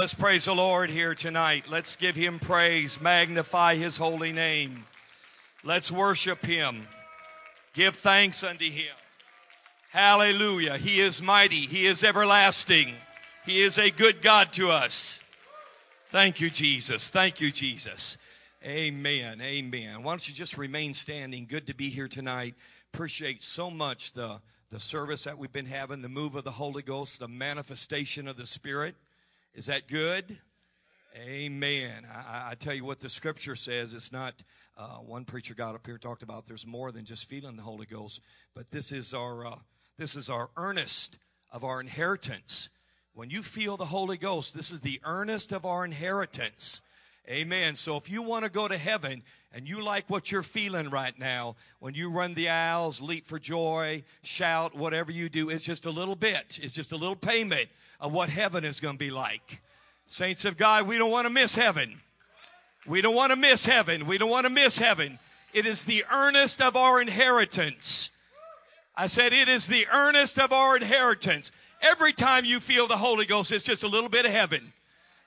Let's praise the Lord here tonight. Let's give him praise, magnify his holy name. Let's worship him. Give thanks unto him. Hallelujah. He is mighty. He is everlasting. He is a good God to us. Thank you, Jesus. Thank you, Jesus. Amen. Amen. Why don't you just remain standing? Good to be here tonight. Appreciate so much the, the service that we've been having, the move of the Holy Ghost, the manifestation of the Spirit. Is that good? Amen. I, I, tell you what the scripture says. It's not, uh, one preacher got up here talked about there's more than just feeling the Holy Ghost, but this is our, uh, this is our earnest of our inheritance. When you feel the Holy Ghost, this is the earnest of our inheritance. Amen. So if you want to go to heaven and you like what you're feeling right now, when you run the aisles, leap for joy, shout, whatever you do, it's just a little bit. It's just a little payment of what heaven is going to be like. Saints of God, we don't want to miss heaven. We don't want to miss heaven. We don't want to miss heaven. It is the earnest of our inheritance. I said it is the earnest of our inheritance. Every time you feel the Holy Ghost, it's just a little bit of heaven.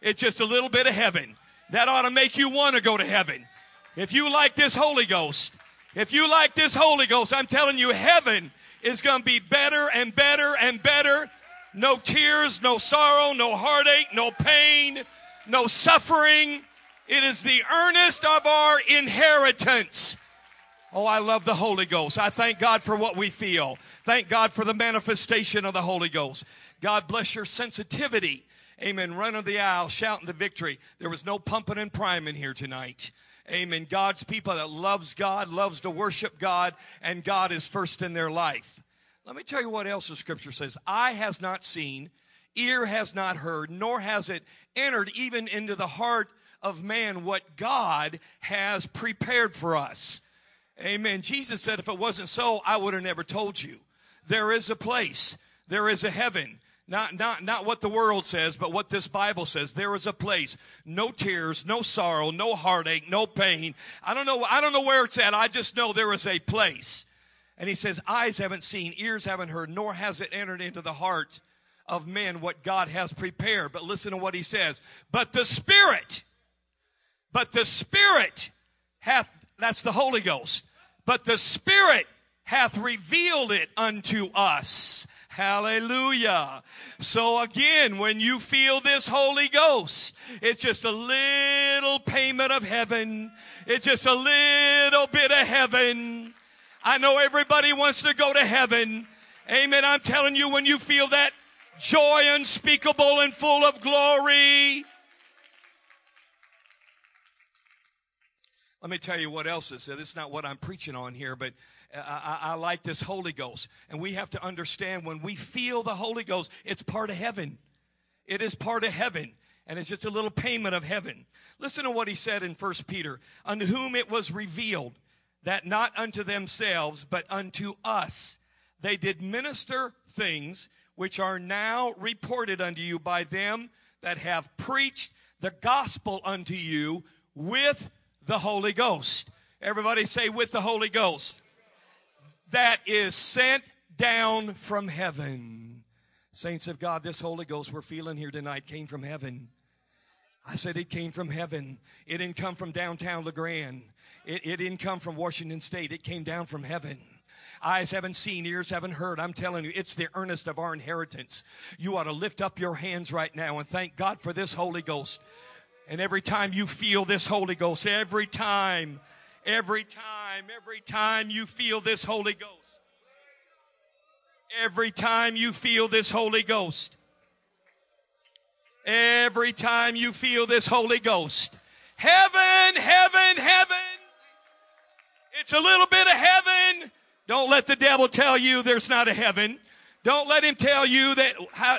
It's just a little bit of heaven. That ought to make you want to go to heaven. If you like this Holy Ghost, if you like this Holy Ghost, I'm telling you, heaven is going to be better and better and better no tears, no sorrow, no heartache, no pain, no suffering. It is the earnest of our inheritance. Oh, I love the Holy Ghost. I thank God for what we feel. Thank God for the manifestation of the Holy Ghost. God bless your sensitivity. Amen. Running the aisle, shouting the victory. There was no pumping and priming here tonight. Amen. God's people that loves God, loves to worship God, and God is first in their life. Let me tell you what else the scripture says. Eye has not seen, ear has not heard, nor has it entered even into the heart of man what God has prepared for us. Amen. Jesus said, if it wasn't so, I would have never told you. There is a place. There is a heaven. Not, not, not what the world says, but what this Bible says. There is a place. No tears, no sorrow, no heartache, no pain. I don't know, I don't know where it's at. I just know there is a place. And he says, Eyes haven't seen, ears haven't heard, nor has it entered into the heart of men what God has prepared. But listen to what he says. But the Spirit, but the Spirit hath, that's the Holy Ghost, but the Spirit hath revealed it unto us. Hallelujah. So again, when you feel this Holy Ghost, it's just a little payment of heaven. It's just a little bit of heaven. I know everybody wants to go to heaven. Amen. I'm telling you, when you feel that joy unspeakable and full of glory, Let me tell you what else is. This is not what I'm preaching on here, but uh, I, I, like this Holy Ghost. And we have to understand when we feel the Holy Ghost, it's part of heaven. It is part of heaven. And it's just a little payment of heaven. Listen to what he said in First Peter. Unto whom it was revealed that not unto themselves, but unto us they did minister things which are now reported unto you by them that have preached the gospel unto you with the Holy Ghost. Everybody say, with the Holy Ghost. That is sent down from heaven. Saints of God, this Holy Ghost we're feeling here tonight came from heaven. I said it came from heaven. It didn't come from downtown La Grande. It, it didn't come from Washington State. It came down from heaven. Eyes haven't seen, ears haven't heard. I'm telling you, it's the earnest of our inheritance. You ought to lift up your hands right now and thank God for this Holy Ghost. And every time you feel this Holy Ghost, every time, every time, every time you feel this Holy Ghost, every time you feel this Holy Ghost, every time you feel this Holy Ghost, heaven, heaven, heaven, it's a little bit of heaven. Don't let the devil tell you there's not a heaven. Don't let him tell you that,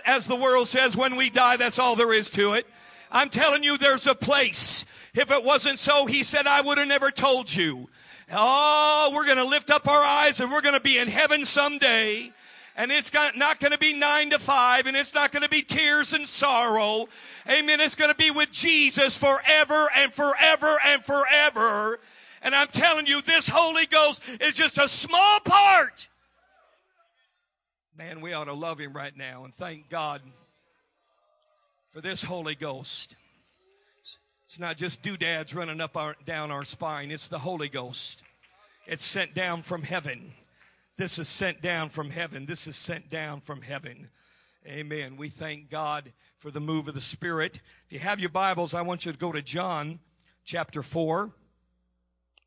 as the world says, when we die, that's all there is to it. I'm telling you, there's a place. If it wasn't so, he said, I would have never told you. Oh, we're going to lift up our eyes and we're going to be in heaven someday. And it's not going to be nine to five and it's not going to be tears and sorrow. Amen. It's going to be with Jesus forever and forever and forever. And I'm telling you, this Holy Ghost is just a small part. Man, we ought to love him right now and thank God for this Holy Ghost. It's not just doodads running up our, down our spine. It's the Holy Ghost. It's sent down from heaven. This is sent down from heaven. This is sent down from heaven. Amen. We thank God for the move of the Spirit. If you have your Bibles, I want you to go to John chapter 4.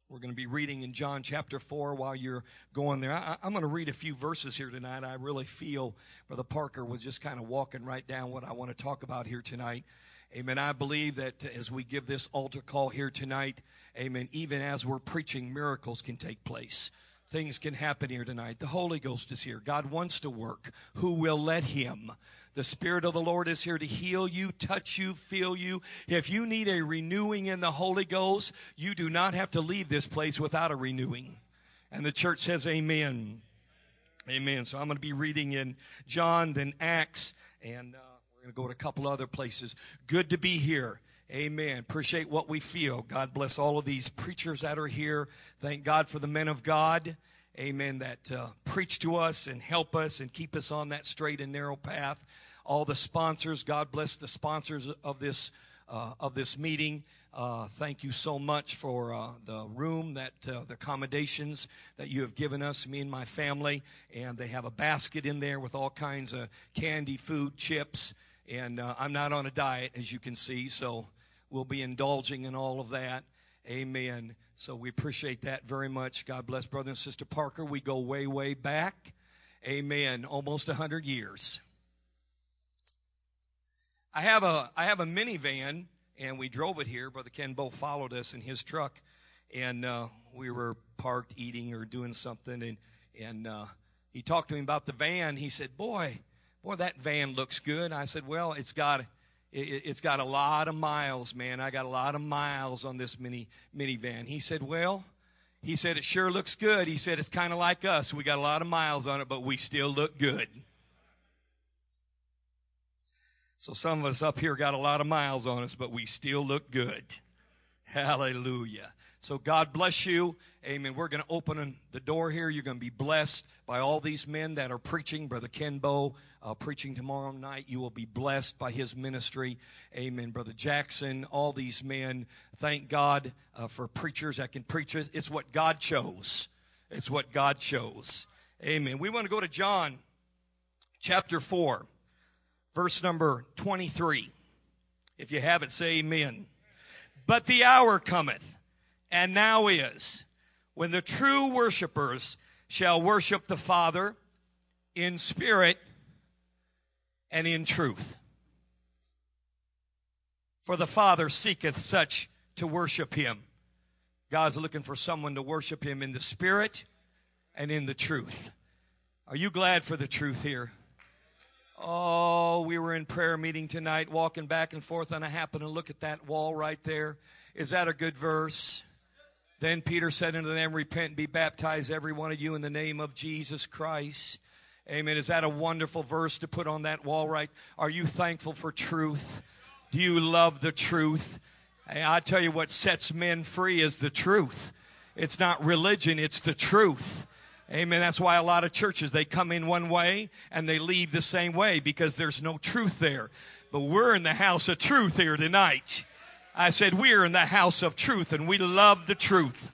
We're going to be reading in John chapter 4 while you're going there. I, am going to read a few verses here tonight. I really feel Brother Parker was just kind of walking right down what I want to talk about here tonight. Amen. I believe that as we give this altar call here tonight, amen, even as we're preaching, miracles can take place. Things can happen here tonight. The Holy Ghost is here. God wants to work. Who will let Him? The Spirit of the Lord is here to heal you, touch you, feel you. If you need a renewing in the Holy Ghost, you do not have to leave this place without a renewing. And the church says, Amen. Amen. So I'm going to be reading in John, then Acts, and. Uh, we're going to go to a couple other places. Good to be here. Amen. Appreciate what we feel. God bless all of these preachers that are here. Thank God for the men of God. Amen. That uh, preach to us and help us and keep us on that straight and narrow path. All the sponsors. God bless the sponsors of this uh, of this meeting. Uh, thank you so much for uh, the room, that uh, the accommodations that you have given us, me and my family. And they have a basket in there with all kinds of candy, food, chips, and uh, I'm not on a diet, as you can see, so we'll be indulging in all of that. Amen. So we appreciate that very much. God bless Brother and Sister Parker. We go way, way back. Amen. Almost a hundred years. I have a I have a minivan, and we drove it here. Brother Ken Bo followed us in his truck, and uh, we were parked eating or doing something, and and uh, he talked to me about the van. He said, "Boy, boy, that van looks good. I said, well, it's got, it, has got a lot of miles, man. I got a lot of miles on this mini minivan. He said, well, he said, it sure looks good. He said, it's kind of like us. We got a lot of miles on it, but we still look good. So some of us up here got a lot of miles on us, but we still look good. Hallelujah. So God bless you. Amen. We're going to open the door here. You're going to be blessed by all these men that are preaching. Brother Ken Bo uh, preaching tomorrow night. You will be blessed by his ministry. Amen. Brother Jackson, all these men. Thank God uh, for preachers that can preach it. It's what God chose. It's what God chose. Amen. We want to go to John chapter 4, verse number 23. If you have it, say amen. But the hour cometh, and now is, when the true worshipers shall worship the Father in spirit and in truth. For the Father seeketh such to worship him. God's looking for someone to worship him in the spirit and in the truth. Are you glad for the truth here? Oh, we were in prayer meeting tonight, walking back and forth, and I happened to look at that wall right there. Is that a good verse? Then Peter said unto them, Repent and be baptized, every one of you, in the name of Jesus Christ. Amen. Is that a wonderful verse to put on that wall right? Are you thankful for truth? Do you love the truth? Hey, I tell you what sets men free is the truth. It's not religion, it's the truth. Amen. That's why a lot of churches, they come in one way and they leave the same way because there's no truth there. But we're in the house of truth here tonight. I said, we're in the house of truth and we love the truth.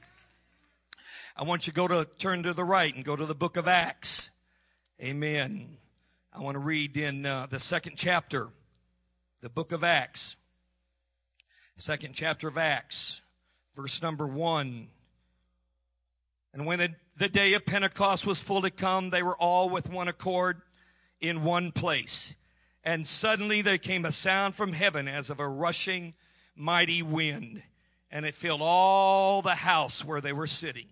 I want you to go to turn to the right and go to the book of Acts. Amen. I want to read in uh, the second chapter, the book of Acts. Second chapter of Acts, verse number one. And when the, the day of Pentecost was fully come, they were all with one accord in one place. And suddenly there came a sound from heaven as of a rushing mighty wind, and it filled all the house where they were sitting.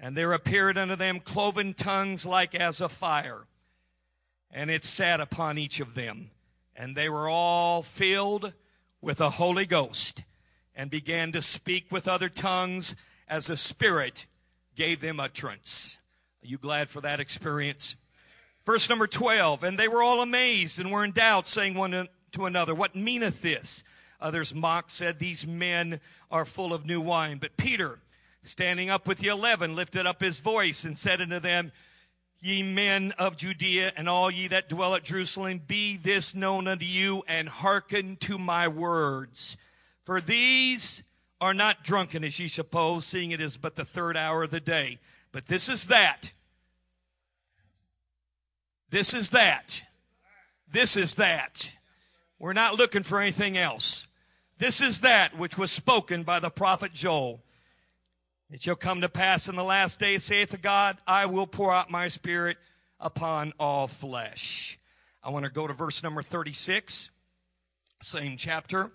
And there appeared unto them cloven tongues like as of fire, and it sat upon each of them. And they were all filled with the Holy Ghost, and began to speak with other tongues as the Spirit gave them utterance. Are you glad for that experience? Verse number 12, and they were all amazed and were in doubt, saying one to another, What meaneth this? Others mocked, said, These men are full of new wine. But Peter, standing up with the eleven, lifted up his voice and said unto them, ye men of Judea, and all ye that dwell at Jerusalem, be this known unto you, and hearken to my words. For these are not drunken, as ye suppose, seeing it is but the third hour of the day. But this is that. This is that. This is that. We're not looking for anything else. This is that which was spoken by the prophet Joel. It shall come to pass in the last days, saith the God, I will pour out my spirit upon all flesh. I want to go to verse number 36, same chapter.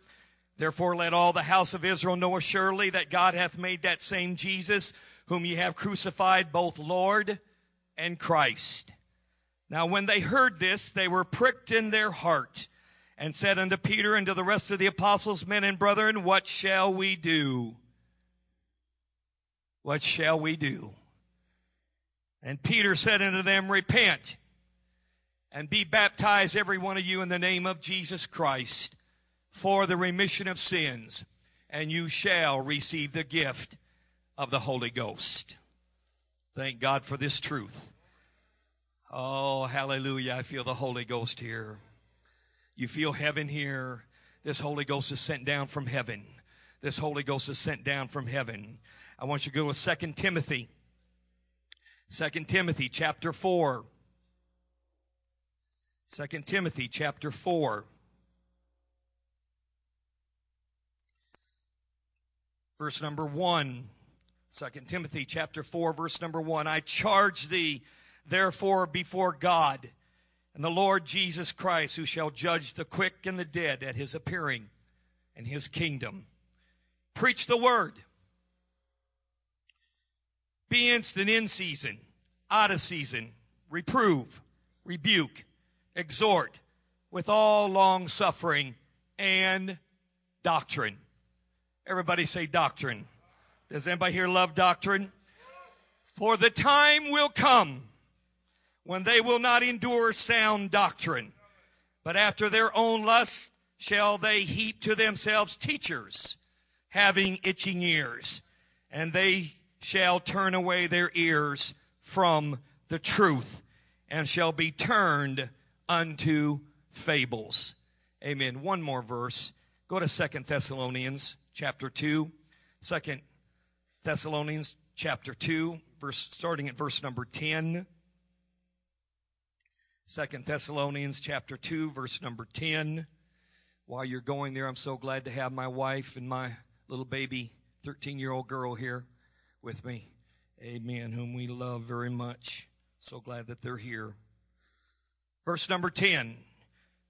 Therefore let all the house of Israel know assuredly that God hath made that same Jesus, whom ye have crucified, both Lord and Christ. Now when they heard this, they were pricked in their heart and said unto Peter and to the rest of the apostles, men and brethren, what shall we do? What shall we do? And Peter said unto them, Repent and be baptized, every one of you, in the name of Jesus Christ for the remission of sins, and you shall receive the gift of the Holy Ghost. Thank God for this truth. Oh, hallelujah. I feel the Holy Ghost here. You feel heaven here. This Holy Ghost is sent down from heaven. This Holy Ghost is sent down from heaven. I want you to go to Second Timothy. Second Timothy chapter 4. 2 Timothy chapter 4. Verse number 1. 2 Timothy chapter 4 verse number 1. I charge thee therefore before God and the Lord Jesus Christ who shall judge the quick and the dead at his appearing and his kingdom. Preach the word. Be instant in season, out of season, reprove, rebuke, exhort with all long suffering and doctrine. Everybody say doctrine. Does anybody here love doctrine? For the time will come when they will not endure sound doctrine, but after their own lusts shall they heap to themselves teachers having itching ears, and they shall turn away their ears from the truth and shall be turned unto fables. Amen. One more verse. Go to Second Thessalonians chapter 2. Second Thessalonians chapter 2, verse starting at verse number 10. Second Thessalonians chapter 2, verse number 10. While you're going there, I'm so glad to have my wife and my little baby 13 year old girl here with me. Amen. Whom we love very much. So glad that they're here. Verse number 10,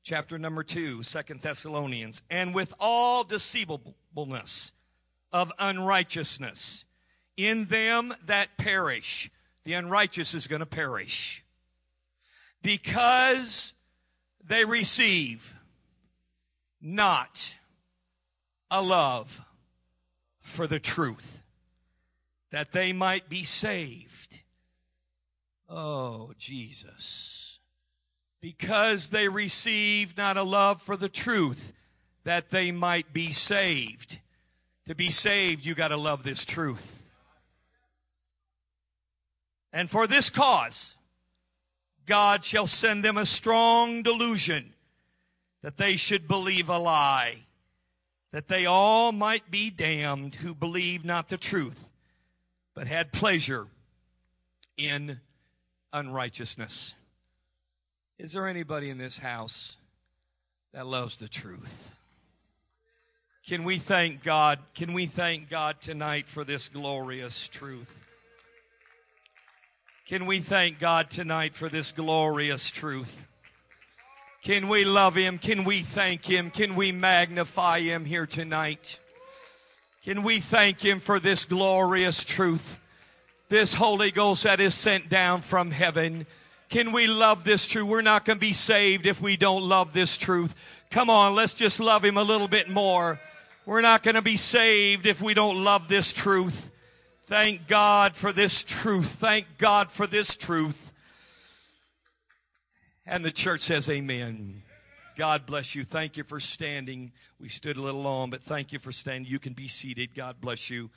chapter number 2, Second Thessalonians. And with all deceivableness of unrighteousness in them that perish. The unrighteous is going to perish. Because they receive not a love for the truth that they might be saved. Oh, Jesus. Because they received not a love for the truth, that they might be saved. To be saved, you got to love this truth. And for this cause, God shall send them a strong delusion that they should believe a lie, that they all might be damned who believe not the truth but had pleasure in unrighteousness. Is there anybody in this house that loves the truth? Can we thank God? Can we thank God tonight for this glorious truth? Can we thank God tonight for this glorious truth? Can we love Him? Can we thank Him? Can we magnify Him here tonight? Can we thank Him for this glorious truth? This Holy Ghost that is sent down from heaven. Can we love this truth? We're not going to be saved if we don't love this truth. Come on, let's just love Him a little bit more. We're not going to be saved if we don't love this truth. Thank God for this truth. Thank God for this truth. And the church says, Amen. God bless you. Thank you for standing. We stood a little long, but thank you for standing. You can be seated. God bless you.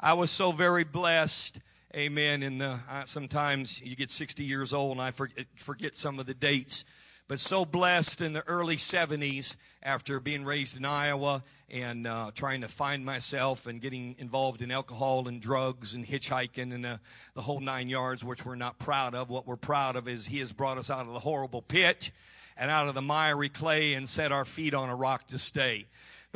I was so very blessed Amen. And uh, sometimes you get 60 years old and I forget, forget some of the dates. But so blessed in the early 70s after being raised in Iowa and uh, trying to find myself and getting involved in alcohol and drugs and hitchhiking and uh, the whole nine yards, which we're not proud of. What we're proud of is He has brought us out of the horrible pit and out of the miry clay and set our feet on a rock to stay.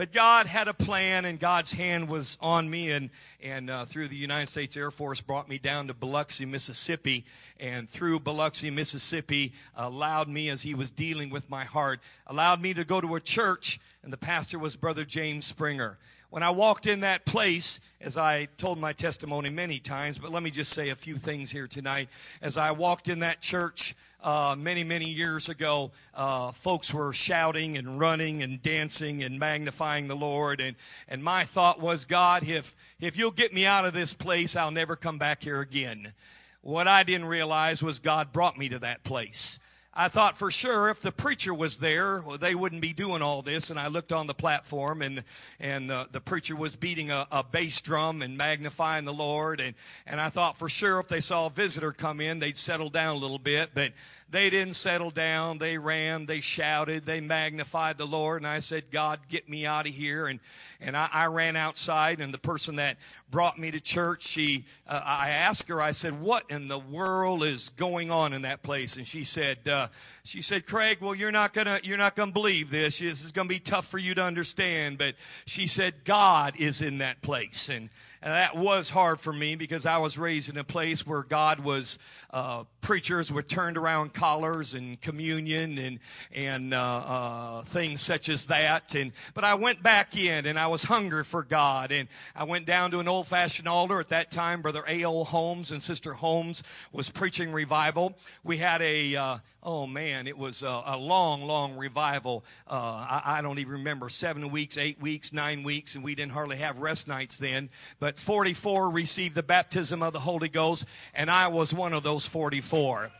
But God had a plan, and God's hand was on me, and, and uh, through the United States Air Force, brought me down to Biloxi, Mississippi, and through Biloxi, Mississippi, allowed me, as He was dealing with my heart, allowed me to go to a church, and the pastor was Brother James Springer. When I walked in that place, as I told my testimony many times, but let me just say a few things here tonight. As I walked in that church, uh, many, many years ago, uh, folks were shouting and running and dancing and magnifying the Lord. And, and my thought was, God, if, if you'll get me out of this place, I'll never come back here again. What I didn't realize was God brought me to that place. I thought for sure if the preacher was there, well, they wouldn't be doing all this. And I looked on the platform, and and uh, the preacher was beating a, a, bass drum and magnifying the Lord. And and I thought for sure if they saw a visitor come in, they'd settle down a little bit. But they didn't settle down. They ran, they shouted, they magnified the Lord. And I said, God, get me out of here. And, and I, I ran outside, and the person that brought me to church, she, uh, I asked her, I said, what in the world is going on in that place? And she said, uh, she said, Craig, well, you're not gonna, you're not gonna believe this. This is gonna be tough for you to understand. But she said, God is in that place. And, and that was hard for me because I was raised in a place where God was, uh, preachers were turned around collars and communion and, and, uh, uh, things such as that. And, but I went back in and I was hungry for God. And I went down to an old fashioned altar. At that time, Brother A.O. Holmes and Sister Holmes was preaching revival. We had a, uh, oh man, it was a, a long, long revival. Uh, I, I, don't even remember seven weeks, eight weeks, nine weeks, and we didn't hardly have rest nights then. But 44 received the baptism of the Holy Ghost, and I was one of those 44.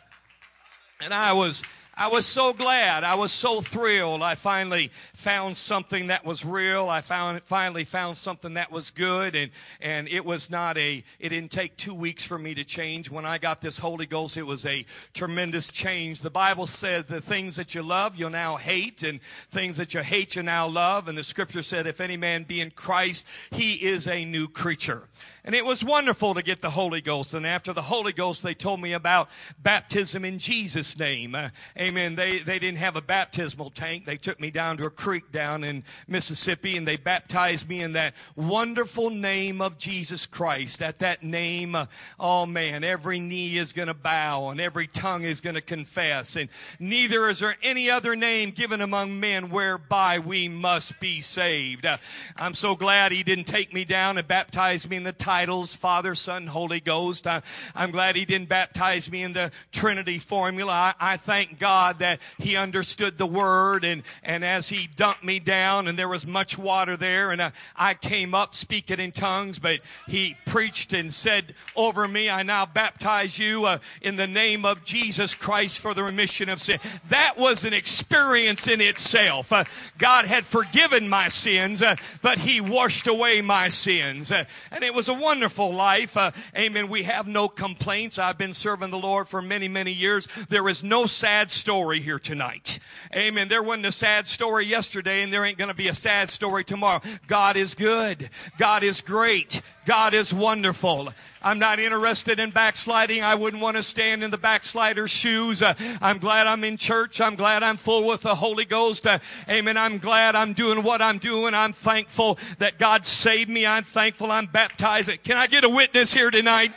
And I was I was so glad. I was so thrilled. I finally found something that was real. I found, finally found something that was good. And, and it was not a, it didn't take two weeks for me to change. When I got this Holy Ghost, it was a tremendous change. The Bible says the things that you love, you'll now hate, and things that you hate, you now love. And the scripture said, if any man be in Christ, he is a new creature. And it was wonderful to get the Holy Ghost. And after the Holy Ghost, they told me about baptism in Jesus' name. Uh, amen. They, they didn't have a baptismal tank. They took me down to a creek down in Mississippi and they baptized me in that wonderful name of Jesus Christ. At that name, uh, oh man, every knee is going to bow and every tongue is going to confess. And neither is there any other name given among men whereby we must be saved. Uh, I'm so glad he didn't take me down and baptize me in the titles Father, Son, Holy Ghost. I, am glad He didn't baptize me in the Trinity formula. I, I thank God that He understood the Word and, and as He dumped me down and there was much water there and I, I came up speaking in tongues, but He preached and said over me, I now baptize you uh, in the name of Jesus Christ for the remission of sin. That was an experience in itself. Uh, God had forgiven my sins, uh, but He washed away my sins. Uh, and it was a wonderful life. Uh, amen. We have no complaints. I've been serving the Lord for many, many years. There is no sad story here tonight. Amen. There wasn't a sad story yesterday and there ain't going to be a sad story tomorrow. God is good. God is great. God is wonderful. I'm not interested in backsliding. I wouldn't want to stand in the backslider's shoes. Uh, I'm glad I'm in church. I'm glad I'm full with the Holy Ghost. Uh, amen. I'm glad I'm doing what I'm doing. I'm thankful that God saved me. I'm thankful I'm baptized. Can I get a witness here tonight?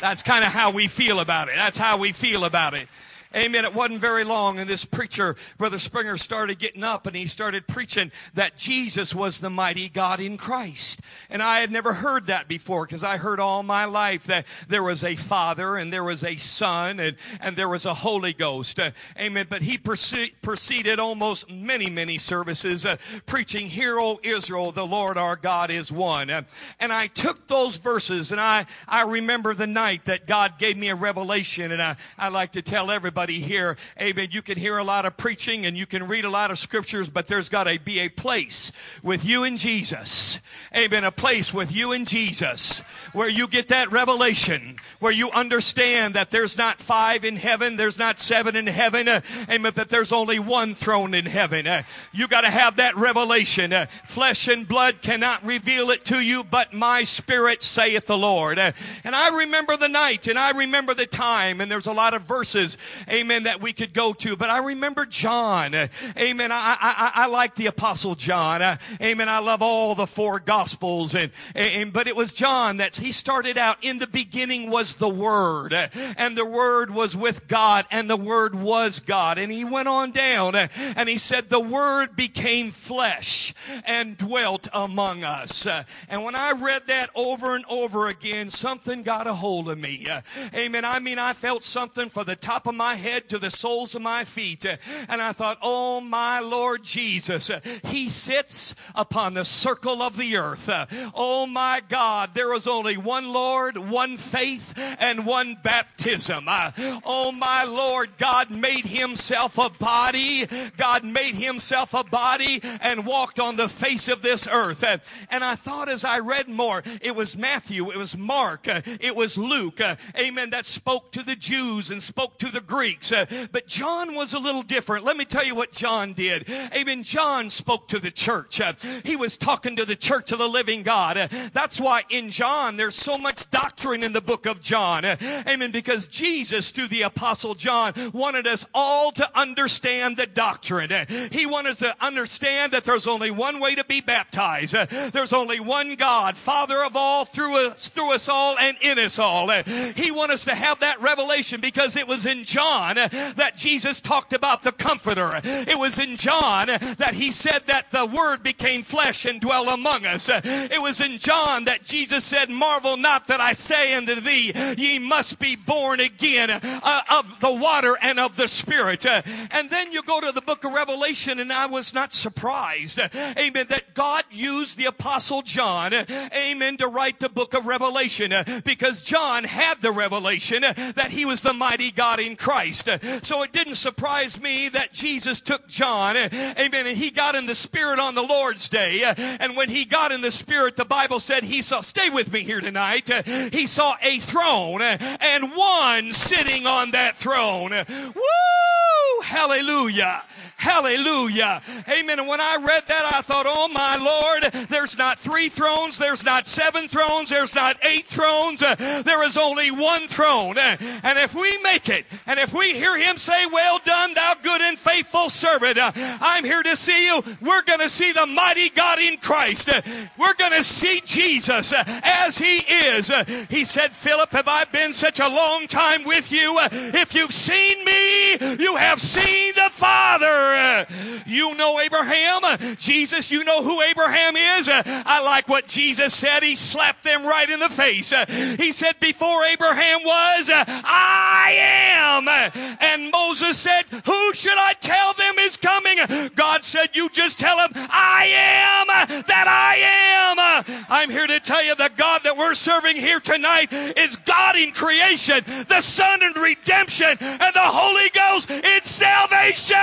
That's kind of how we feel about it. That's how we feel about it. Amen. It wasn't very long, and this preacher, Brother Springer, started getting up and he started preaching that Jesus was the mighty God in Christ. And I had never heard that before because I heard all my life that there was a Father and there was a Son and, and there was a Holy Ghost. Uh, amen. But he proceeded almost many, many services uh, preaching, Hear, O Israel, the Lord our God is one. Uh, and I took those verses and I, I remember the night that God gave me a revelation and I, I like to tell everybody somebody here. Amen. You can hear a lot of preaching and you can read a lot of scriptures, but there's got to be a place with you and Jesus. Amen. A place with you and Jesus where you get that revelation, where you understand that there's not five in heaven, there's not seven in heaven, uh, amen, but there's only one throne in heaven. Uh, you got to have that revelation. Uh, flesh and blood cannot reveal it to you, but my spirit saith the Lord. Uh, and I remember the night and I remember the time, and there's a lot of verses, amen, that we could go to, but I remember John. Amen. I, I, I like the apostle John. Amen. I love all the four gospels and, and, but it was John that he started out in the beginning was the word and the word was with God and the word was God. And he went on down and he said the word became flesh and dwelt among us. And when I read that over and over again, something got a hold of me. Amen. I mean, I felt something for the top of my head to the soles of my feet. Uh, and I thought, oh my Lord Jesus, he sits upon the circle of the earth. Uh, oh my God, there is only one Lord, one faith, and one baptism. Uh, oh my Lord, God made himself a body. God made himself a body and walked on the face of this earth. And I thought as I read more, it was Matthew, it was Mark, it was Luke, amen, that spoke to the Jews and spoke to the Greeks. Uh, but John was a little different. Let me tell you what John did. Amen. John spoke to the church. Uh, he was talking to the church of the living God. Uh, that's why in John there's so much doctrine in the book of John. Amen. Because Jesus, through the apostle John, wanted us all to understand the doctrine. He wanted us to understand that there's only one way to be baptized. There's only one God, Father of all, through us, through us all, and in us all. He wanted us to have that revelation because it was in John that Jesus talked about the Comforter. It was in John that he said that the Word became flesh and dwelt among us. It was in John that Jesus said, Marvel not that I say unto thee, ye must be born again uh, of the water and of the Spirit. And then you go to the book of Revelation, and I was not surprised, amen, that God used the Apostle John, amen, to write the book of Revelation because John had the revelation that he was the mighty God in Christ. So it didn't surprise me that Jesus took John, amen, and he got in the Spirit on the Lord's day. And when he got in the Spirit, the Bible said he saw, stay with me here tonight, he saw a throne and one sitting on that throne. Woo! Hallelujah. Hallelujah. Amen. And when I read that, I thought, oh my Lord, there's not three thrones, there's not seven thrones, there's not eight thrones, there is only one throne. And if we make it, and if we hear him say, well done, thou good and faithful servant, uh, I'm here to see you. We're going to see the mighty God in Christ. Uh, we're going to see Jesus uh, as he is. He said, Philip, have I been such a long time with you? If you've seen me, you have seen the Father. You know Abraham. Jesus, you know who Abraham is. I like what Jesus said. He slapped them right in the face. He said, before Abraham was, I am. And Moses said, who should I tell them is coming? God said, you just tell them, I am that I am. I'm here to tell you the God that we're serving here tonight is God in creation, the Son in redemption, and the Holy Ghost in salvation.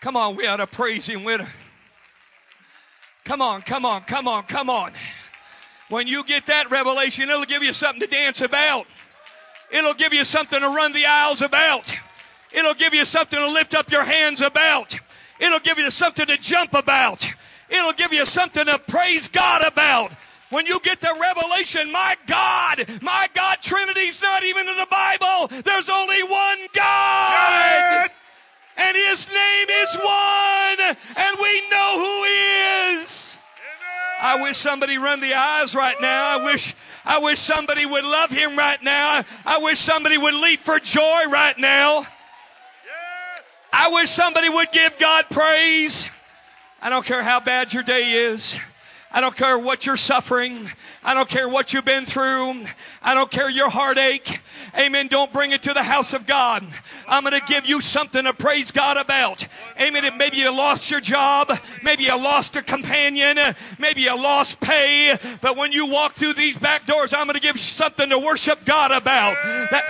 Come on, we ought to praise Him with. Come on, come on, come on, come on. When you get that revelation, it'll give you something to dance about. It'll give you something to run the aisles about. It'll give you something to lift up your hands about. It'll give you something to jump about. It'll give you something to praise God about. When you get the revelation, my God, my God, Trinity's not even in the Bible. There's only one God. And his name is one. And we know who he is. I wish somebody run the eyes right now. I wish I wish somebody would love him right now. I wish somebody would leap for joy right now. I wish somebody would give God praise. I don't care how bad your day is. I don't care what you're suffering. I don't care what you've been through. I don't care your heartache. Amen. Don't bring it to the house of God. I'm going to give you something to praise God about. Amen. Maybe you lost your job. Maybe you lost a companion. Maybe you lost pay. But when you walk through these back doors, I'm going to give you something to worship God about. That,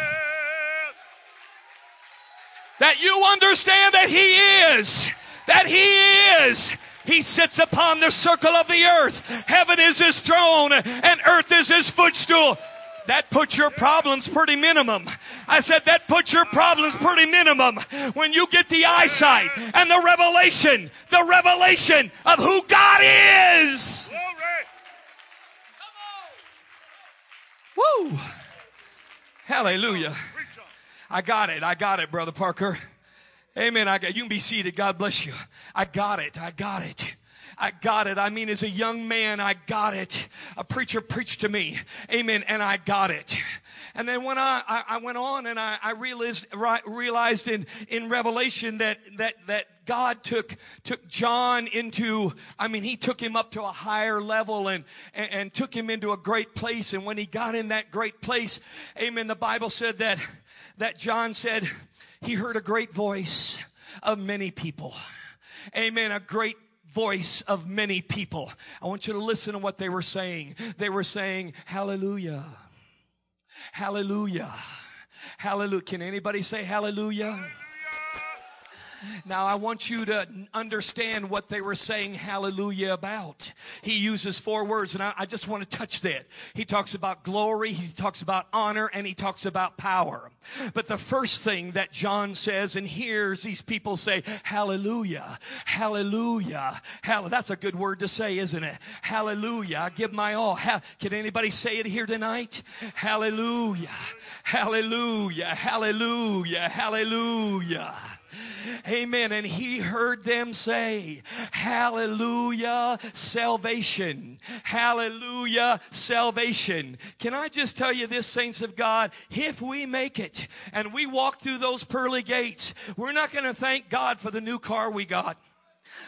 that you understand that He is. That He is. He sits upon the circle of the earth. Heaven is his throne and earth is his footstool. That puts your problems pretty minimum. I said that puts your problems pretty minimum when you get the eyesight and the revelation, the revelation of who God is. Woo! Hallelujah. I got it. I got it, Brother Parker. Amen. I got, you can be seated. God bless you. I got it. I got it. I got it. I mean, as a young man, I got it. A preacher preached to me. Amen. And I got it. And then when I, I, I went on and I, I realized, realized in, in Revelation that, that, that God took, took John into, I mean, he took him up to a higher level and, and, and took him into a great place. And when he got in that great place, amen, the Bible said that, that John said, he heard a great voice of many people. Amen. A great voice of many people. I want you to listen to what they were saying. They were saying, Hallelujah. Hallelujah. Hallelujah. Can anybody say hallelujah? Now I want you to understand what they were saying hallelujah about. He uses four words and I, I, just want to touch that. He talks about glory, he talks about honor, and he talks about power. But the first thing that John says and hears these people say, hallelujah, hallelujah, hallelujah. That's a good word to say, isn't it? Hallelujah. I give my all. Ha- Can anybody say it here tonight? Hallelujah, hallelujah, hallelujah, hallelujah. Amen. And he heard them say, Hallelujah, salvation. Hallelujah, salvation. Can I just tell you this, saints of God? If we make it and we walk through those pearly gates, we're not going to thank God for the new car we got.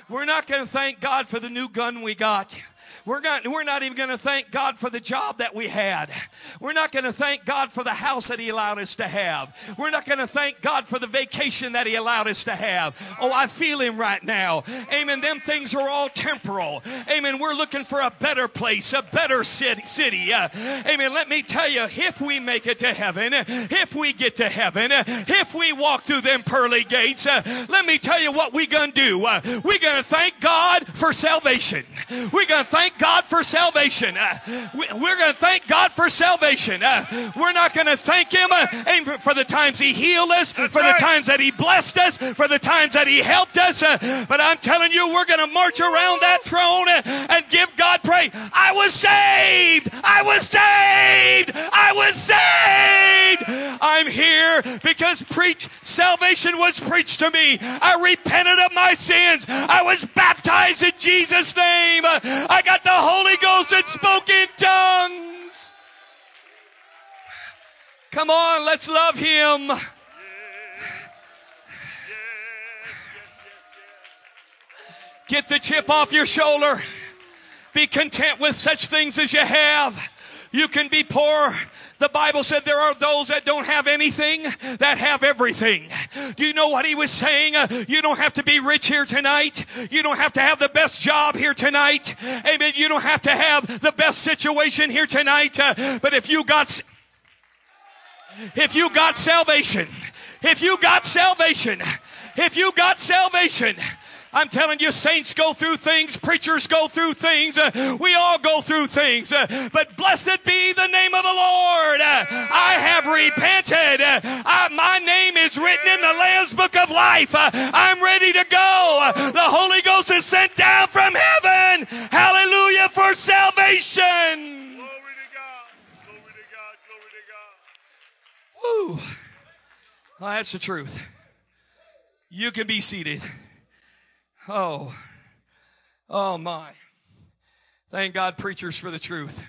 We're not going to thank God for the new gun we got. We're not, we're not even going to thank God for the job that we had. We're not going to thank God for the house that He allowed us to have. We're not going to thank God for the vacation that He allowed us to have. Oh, I feel Him right now. Amen. Them things are all temporal. Amen. We're looking for a better place, a better city. Uh, amen. Let me tell you, if we make it to heaven, if we get to heaven, if we walk through them pearly gates, uh, let me tell you what we're gonna do. Uh, we're gonna thank God for salvation. We're gonna thank thank God for salvation. Uh, we, are going to thank God for salvation. Uh, we're not going to thank Him uh, for the times He healed us, That's for right. the times that He blessed us, for the times that He helped us. Uh, but I'm telling you, we're going to march around that throne uh, and give God praise. I was saved. I was saved. I was saved. I'm here because preach salvation was preached to me. I repented of my sins. I was baptized in Jesus' name. I got the Holy Ghost and spoke in tongues. Come on, let's love him. Get the chip off your shoulder. Be content with such things as you have. You can be poor the Bible said there are those that don't have anything that have everything. Do you know what he was saying? You don't have to be rich here tonight. You don't have to have the best job here tonight. Amen. You don't have to have the best situation here tonight. Uh, but if you got, if you got salvation, if you got salvation, if you got salvation, I'm telling you, saints go through things, preachers go through things, uh, we all go through things. Uh, but blessed be the name of the Lord. Uh, I have repented. Uh, my name is written in the Lamb's Book of Life. Uh, I'm ready to go. Uh, the Holy Ghost is sent down from heaven. Hallelujah for salvation. Glory to God. Glory to God. Glory to God. Woo. Well, that's the truth. You can be seated. Oh, oh my. Thank God, preachers, for the truth.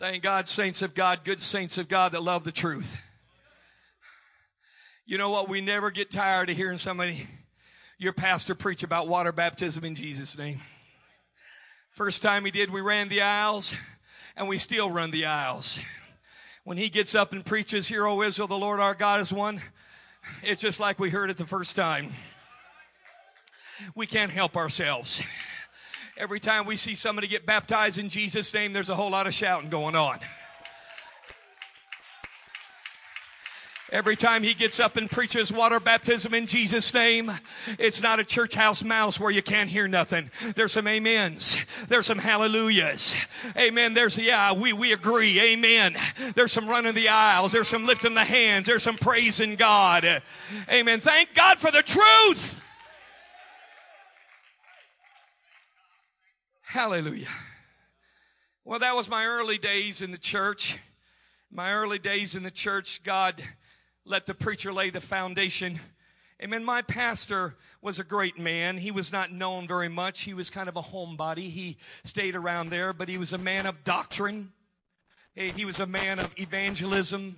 Thank God, saints of God, good saints of God that love the truth. You know what? We never get tired of hearing somebody, your pastor, preach about water baptism in Jesus' name. First time he did, we ran the aisles, and we still run the aisles. When he gets up and preaches, Hear, O Israel, the Lord our God is one, it's just like we heard it the first time. We can't help ourselves. Every time we see somebody get baptized in Jesus' name, there's a whole lot of shouting going on. Every time he gets up and preaches water baptism in Jesus' name, it's not a church house mouse where you can't hear nothing. There's some amens. There's some hallelujahs. Amen. There's, yeah, we, we agree. Amen. There's some running the aisles. There's some lifting the hands. There's some praising God. Amen. Thank God for the truth. Hallelujah. Well, that was my early days in the church. My early days in the church, God let the preacher lay the foundation. Amen. My pastor was a great man. He was not known very much. He was kind of a homebody. He stayed around there, but he was a man of doctrine. He was a man of evangelism.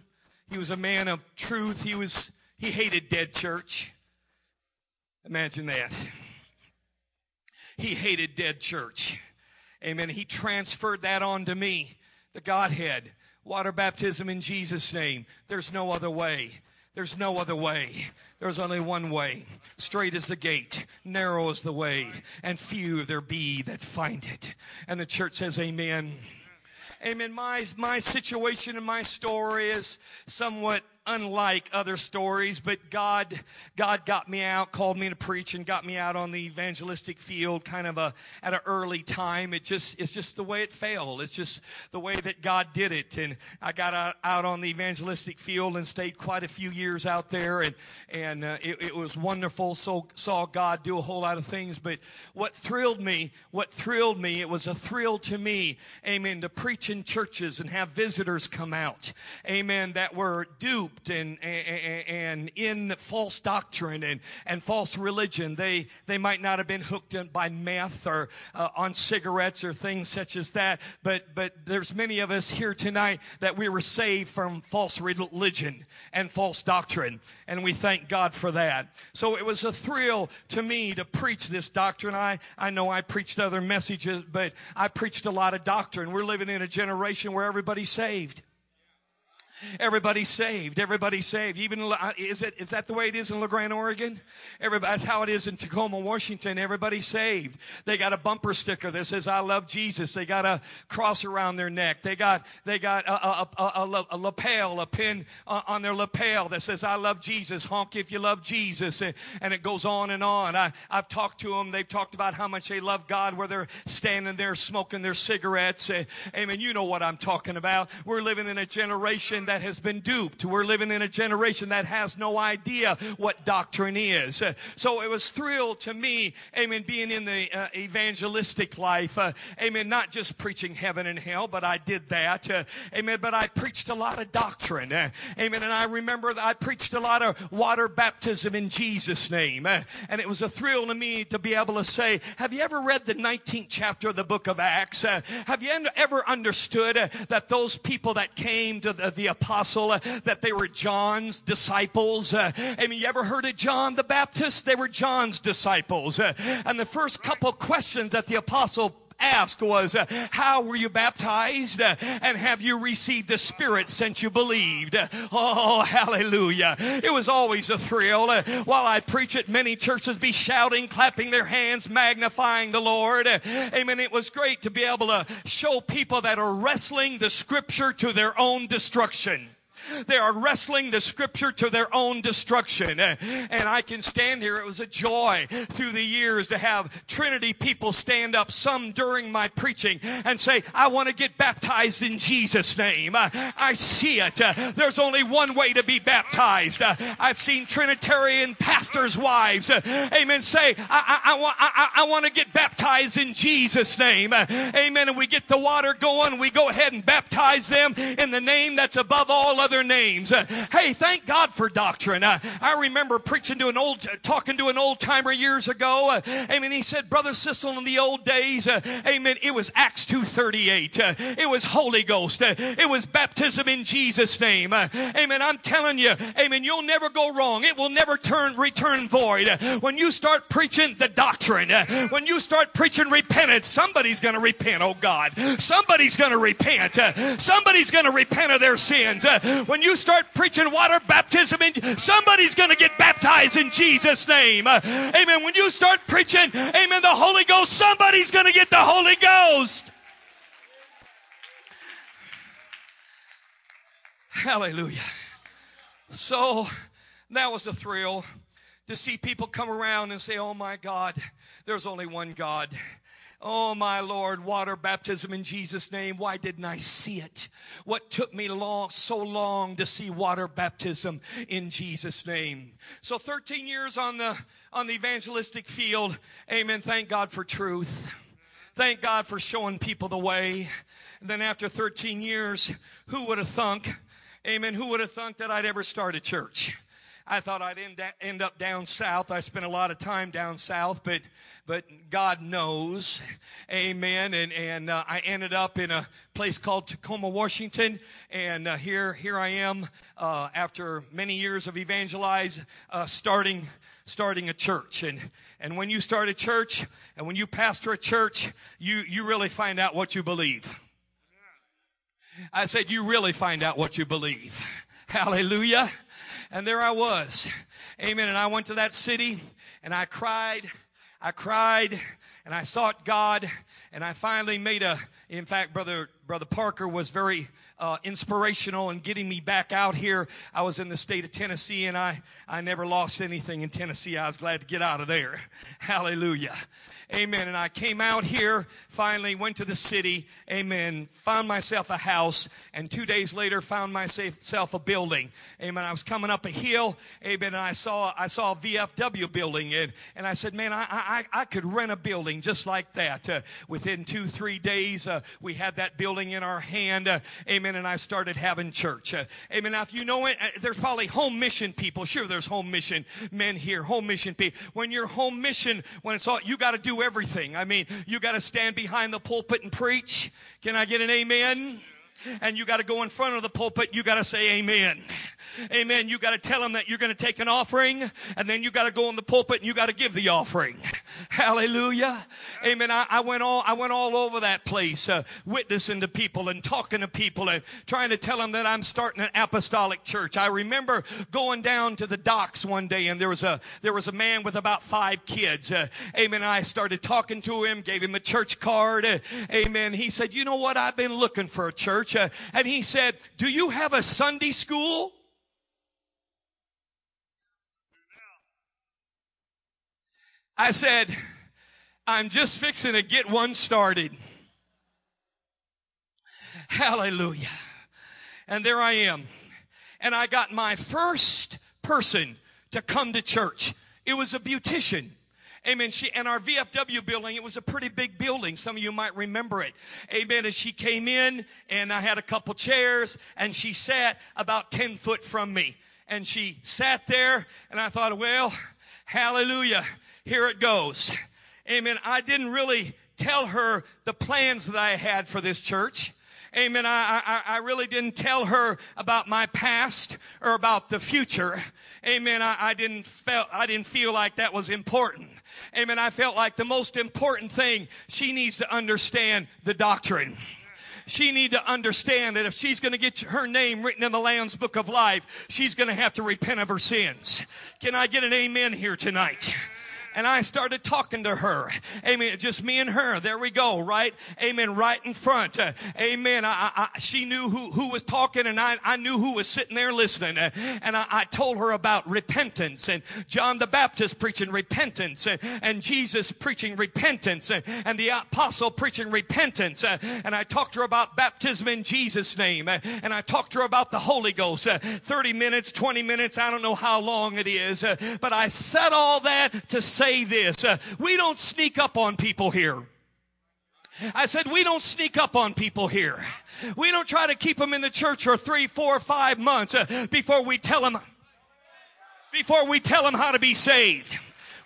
He was a man of truth. He was, he hated dead church. Imagine that. He hated dead church. Amen. He transferred that on to me, the Godhead. Water baptism in Jesus' name. There's no other way. There's no other way. There's only one way. Straight is the gate, narrow is the way, and few there be that find it. And the church says, Amen. Amen. My, my situation and my story is somewhat unlike other stories, but God, God got me out, called me to preach and got me out on the evangelistic field kind of a, at an early time. It just, it's just the way it fell. It's just the way that God did it. And I got out, out on the evangelistic field and stayed quite a few years out there and, and uh, it, it was wonderful. So saw God do a whole lot of things. But what thrilled me, what thrilled me, it was a thrill to me, amen, to preach in churches and have visitors come out, amen, that were duped and, and, and in false doctrine and, and false religion. They, they might not have been hooked in by meth or uh, on cigarettes or things such as that, but, but there's many of us here tonight that we were saved from false religion and false doctrine. And we thank God for that. So it was a thrill to me to preach this doctrine. I, I know I preached other messages, but I preached a lot of doctrine. We're living in a generation where everybody's saved. Everybody's saved. Everybody's saved. Even uh, is it is that the way it is in La Grande, Oregon? Everybody, that's how it is in Tacoma, Washington. Everybody's saved. They got a bumper sticker that says "I love Jesus." They got a cross around their neck. They got they got a, a, a, a lapel, a pin on their lapel that says "I love Jesus." Honk if you love Jesus, and, and it goes on and on. I I've talked to them. They've talked about how much they love God, where they're standing there smoking their cigarettes. Amen. You know what I'm talking about. We're living in a generation that has been duped. We're living in a generation that has no idea what doctrine is. Uh, so it was thrill to me, amen, being in the uh, evangelistic life. Uh, amen, not just preaching heaven and hell, but I did that. Uh, amen, but I preached a lot of doctrine. Uh, amen, and I remember I preached a lot of water baptism in Jesus' name. Uh, and it was a thrill to me to be able to say, have you ever read the 19th chapter of the book of Acts? have you ever understood that those people that came to the, the apostle, uh, that they were John's disciples. Uh, I mean, you ever heard of John the Baptist? They were John's disciples. Uh, and the first couple questions that the apostle asked was, uh, How were you baptized? Uh, and have you received the Spirit since you believed? Uh, oh, hallelujah. It was always a thrill. While I preach at many churches, be shouting, clapping their hands, magnifying the Lord. Amen. It was great to be able to show people that are wrestling the Scripture to their own destruction. They are wrestling the scripture to their own destruction. And I can stand here. It was a joy through the years to have Trinity people stand up, some during my preaching, and say, I want to get baptized in Jesus' name. I see it. Uh, there's only one way to be baptized. Uh, I've seen Trinitarian pastors' wives, uh, amen, say, I, I, I want, I, I want to get baptized in Jesus' name. Amen. And we get the water going. We go ahead and baptize them in the name that's above all other their names. Uh, hey, thank God for doctrine. Uh, I remember preaching to an old, talking to an old timer years ago. Uh, amen. He said, Brother Sissel, in the old days, amen, it was Acts 2.38. Uh, it was Holy Ghost. It was baptism in Jesus' name. amen. I'm telling you, amen, you'll never go wrong. It will never turn, return void. when you start preaching the doctrine, when you start preaching repentance, somebody's going to repent, oh God. Somebody's going to repent. somebody's going to repent of their sins. When you start preaching water baptism, in, somebody's going to get baptized in Jesus' name. Uh, amen. When you start preaching, amen, the Holy Ghost, somebody's going to get the Holy Ghost. Hallelujah. So that was a thrill to see people come around and say, Oh my God, there's only one God. Oh my Lord, water baptism in Jesus' name. Why didn't I see it? What took me long, so long to see water baptism in Jesus' name? So 13 years on the, on the evangelistic field. Amen. Thank God for truth. Thank God for showing people the way. And then after 13 years, who would have thunk? Amen. Who would have thunk that I'd ever start a church? I thought I'd end, end up down south. I spent a lot of time down south, but but God knows, Amen. And and uh, I ended up in a place called Tacoma, Washington, and uh, here here I am uh, after many years of evangelize, uh, starting starting a church. And and when you start a church, and when you pastor a church, you you really find out what you believe. I said, you really find out what you believe. Hallelujah. And there I was. Amen. And I went to that city and I cried. I cried and I sought God and I finally made a, in fact, brother, brother Parker was very uh, inspirational in getting me back out here. I was in the state of Tennessee and I, I never lost anything in Tennessee. I was glad to get out of there. Hallelujah. Amen. And I came out here, finally went to the city. Amen. Found myself a house and two days later found myself a building. Amen. I was coming up a hill. Amen. And I saw, I saw a VFW building and, and I said, man, I, I, I could rent a building just like that. Uh, within two, three days, uh, we had that building in our hand. Uh, amen. And I started having church. Uh, amen. Now, if you know it, uh, there's probably home mission people. Sure, there's home mission men here, home mission people. When you're home mission, when it's all, you got to do everything. I mean, you got to stand behind the pulpit and preach. Can I get an amen? And you got to go in front of the pulpit. You got to say amen. Amen. You got to tell them that you're going to take an offering and then you got to go in the pulpit and you got to give the offering. Hallelujah. Amen. I, I, went all, I went all over that place, uh, witnessing to people and talking to people and trying to tell them that I'm starting an apostolic church. I remember going down to the docks one day and there was a, there was a man with about five kids. Uh, amen. I started talking to him, gave him a church card. Uh, amen. He said, you know what? I've been looking for a church. Uh, and he said, do you have a Sunday school? I said, I'm just fixing to get one started. Hallelujah. And there I am. And I got my first person to come to church. It was a beautician. Amen. She, and our VFW building, it was a pretty big building. Some of you might remember it. Amen. And she came in and I had a couple chairs and she sat about 10 foot from me. And she sat there and I thought, well, hallelujah here it goes. Amen. I didn't really tell her the plans that I had for this church. Amen. I, I, I really didn't tell her about my past or about the future. Amen. I, I didn't felt, I didn't feel like that was important. Amen. I felt like the most important thing, she needs to understand the doctrine she need to understand that if she's going to get her name written in the Lamb's book of life, she's going to have to repent of her sins. Can I get an amen here tonight? And I started talking to her. Amen. Just me and her. There we go. Right. Amen. Right in front. Uh, amen. I, I, she knew who, who was talking and I, I knew who was sitting there listening. Uh, and I, I, told her about repentance and John the Baptist preaching repentance and, and Jesus preaching repentance and, and, the apostle preaching repentance. Uh, and I talked to her about baptism in Jesus name. Uh, and I talked to her about the Holy Ghost. Uh, 30 minutes, 20 minutes. I don't know how long it is. Uh, but I said all that to say say this. Uh, we don't sneak up on people here. I said, we don't sneak up on people here. We don't try to keep them in the church for three, four, five months uh, before we tell them, before we tell them how to be saved.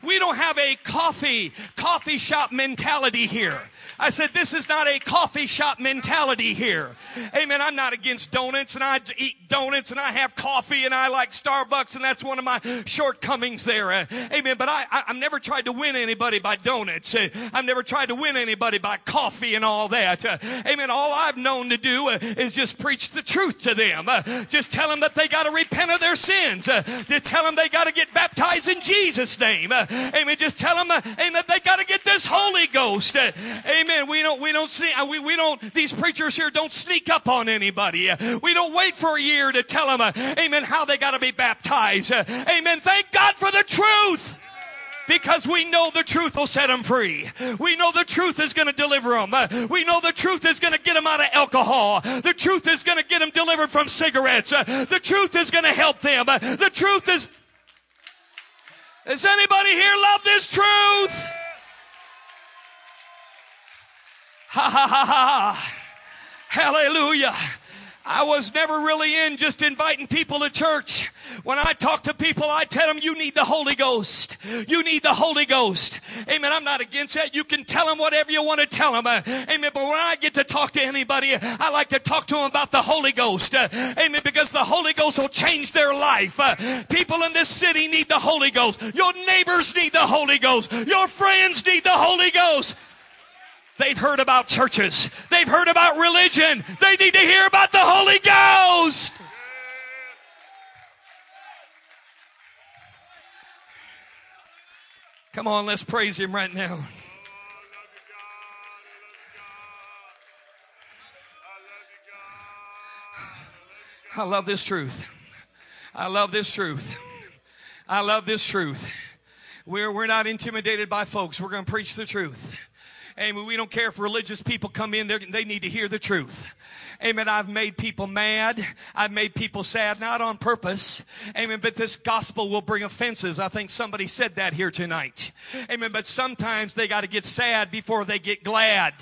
We don't have a coffee, coffee shop mentality here. I said, this is not a coffee shop mentality here. Amen. I'm not against donuts and I eat donuts and I have coffee and I like Starbucks and that's one of my shortcomings there. Uh, amen. But I, I, have never tried to win anybody by donuts. Uh, I've never tried to win anybody by coffee and all that. Uh, amen. All I've known to do uh, is just preach the truth to them. Uh, just tell them that they got to repent of their sins. Uh, just tell them they got to get baptized in Jesus' name. amen. Just tell them amen, that they got to get this Holy Ghost. amen. Amen. We don't, we don't see, uh, we, we don't, these preachers here don't sneak up on anybody. We don't wait for a year to tell them, uh, amen, how they got to be baptized. Uh, amen. Thank God for the truth because we know the truth will set them free. We know the truth is going to deliver them. We know the truth is going to get them out of alcohol. The truth is going to get them delivered from cigarettes. The truth is going to help them. The truth is. Does anybody here love this truth? Ha ha ha ha. Hallelujah. I was never really in just inviting people to church. When I talk to people, I tell them, you need the Holy Ghost. You need the Holy Ghost. Amen. I'm not against that. You can tell them whatever you want to tell them. Uh, amen. But when I get to talk to anybody, I like to talk to them about the Holy Ghost. Uh, amen. Because the Holy Ghost will change their life. Uh, people in this city need the Holy Ghost. Your neighbors need the Holy Ghost. Your friends need the Holy Ghost. They've heard about churches. They've heard about religion. They need to hear about the Holy Ghost. Come on, let's praise Him right now. I love this truth. I love this truth. I love this truth. We're, we're not intimidated by folks. We're going to preach the truth. Amen. We don't care if religious people come in, they need to hear the truth. Amen. I've made people mad. I've made people sad, not on purpose. Amen. But this gospel will bring offenses. I think somebody said that here tonight. Amen. But sometimes they got to get sad before they get glad.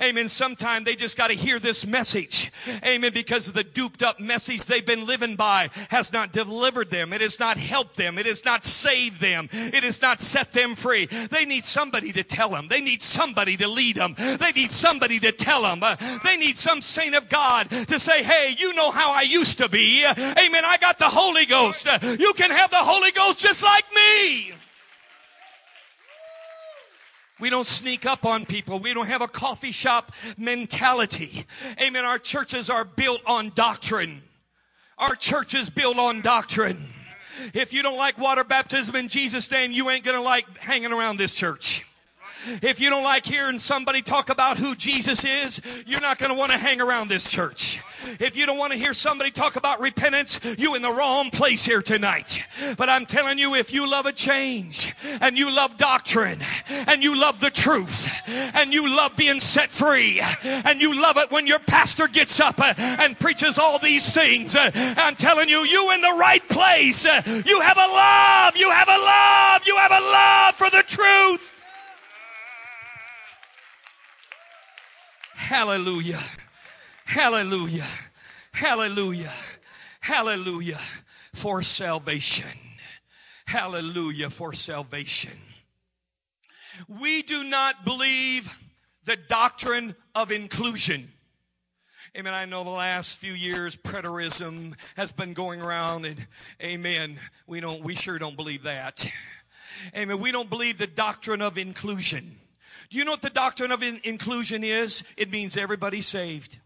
Amen. Sometimes they just got to hear this message. Amen. Because the duped up message they've been living by has not delivered them. It has not helped them. It has not saved them. It has not set them free. They need somebody to tell them. They need somebody to lead them. They need somebody to tell them. Uh, they need some saint of God to say, Hey, you know how I used to be. Amen. I got the Holy Ghost. Uh, you can have the Holy Ghost just like me. We don't sneak up on people. We don't have a coffee shop mentality. Amen. Our churches are built on doctrine. Our church is built on doctrine. If you don't like water baptism in Jesus' name, you ain't gonna like hanging around this church. If you don't like hearing somebody talk about who Jesus is, you're not going to want to hang around this church. If you don't want to hear somebody talk about repentance, you in the wrong place here tonight. But I'm telling you, if you love a change and you love doctrine and you love the truth and you love being set free and you love it when your pastor gets up uh, and preaches all these things, uh, I'm telling you, you in the right place. Uh, you have a love. You have a love. You have a love for the truth. Hallelujah. Hallelujah. Hallelujah. Hallelujah for salvation. Hallelujah for salvation. We do not believe the doctrine of inclusion. Amen. I know the last few years preterism has been going around and amen. We don't, we sure don't believe that. Amen. We don't believe the doctrine of inclusion. Do you know what the doctrine of in- inclusion is? It means everybody saved.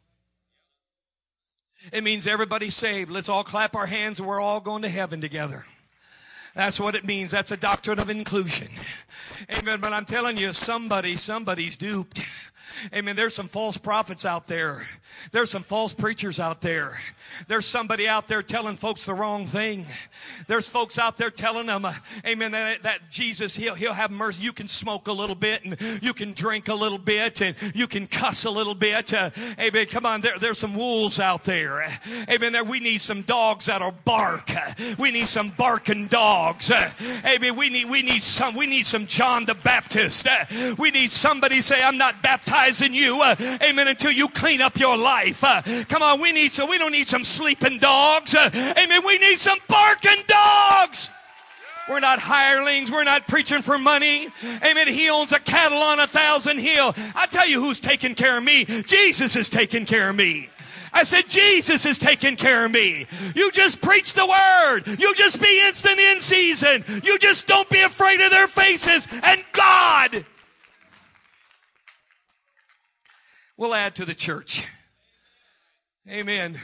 It means everybody saved. Let's all clap our hands and we're all going to heaven together. That's what it means. That's a doctrine of inclusion. Amen. But I'm telling you, somebody, somebody's duped. Amen. There's some false prophets out there. There's some false preachers out there. There's somebody out there telling folks the wrong thing. There's folks out there telling them, uh, amen, that, that, Jesus, he'll, he'll have mercy. You can smoke a little bit and you can drink a little bit and you can cuss a little bit. Uh, amen. Come on. There, there's some wolves out there. Amen. There, we need some dogs that'll bark. We need some barking dogs. Amen. We need, we need some, we need some John the Baptist. We need somebody say, I'm not baptized baptizing you, uh, amen, until you clean up your life. Uh, come on, we need some, we don't need some sleeping dogs. Uh, amen, we need some barking dogs. We're not hirelings. We're not preaching for money. Amen. He owns a cattle on a thousand hill. I tell you who's taking care of me. Jesus is taking care of me. I said, Jesus is taking care of me. You just preach the word. You just be instant in season. You just don't be afraid of their faces. And God will add to the church. Amen.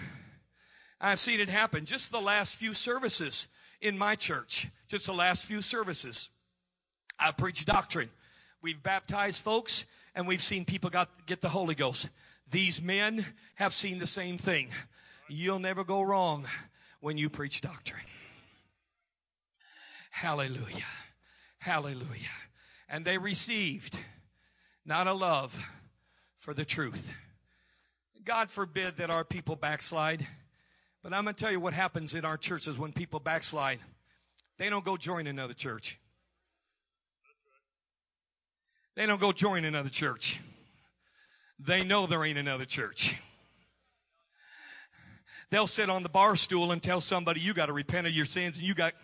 I've seen it happen just the last few services in my church, just the last few services. I preach doctrine. We've baptized folks and we've seen people got, get the Holy Ghost. These men have seen the same thing. You'll never go wrong when you preach doctrine. Hallelujah. Hallelujah. And they received not a love for the truth. God forbid that our people backslide. But I'm going to tell you what happens in our churches when people backslide. They don't go join another church. They don't go join another church they know there ain't another church. They'll sit on the bar stool and tell somebody you got to repent of your sins and you got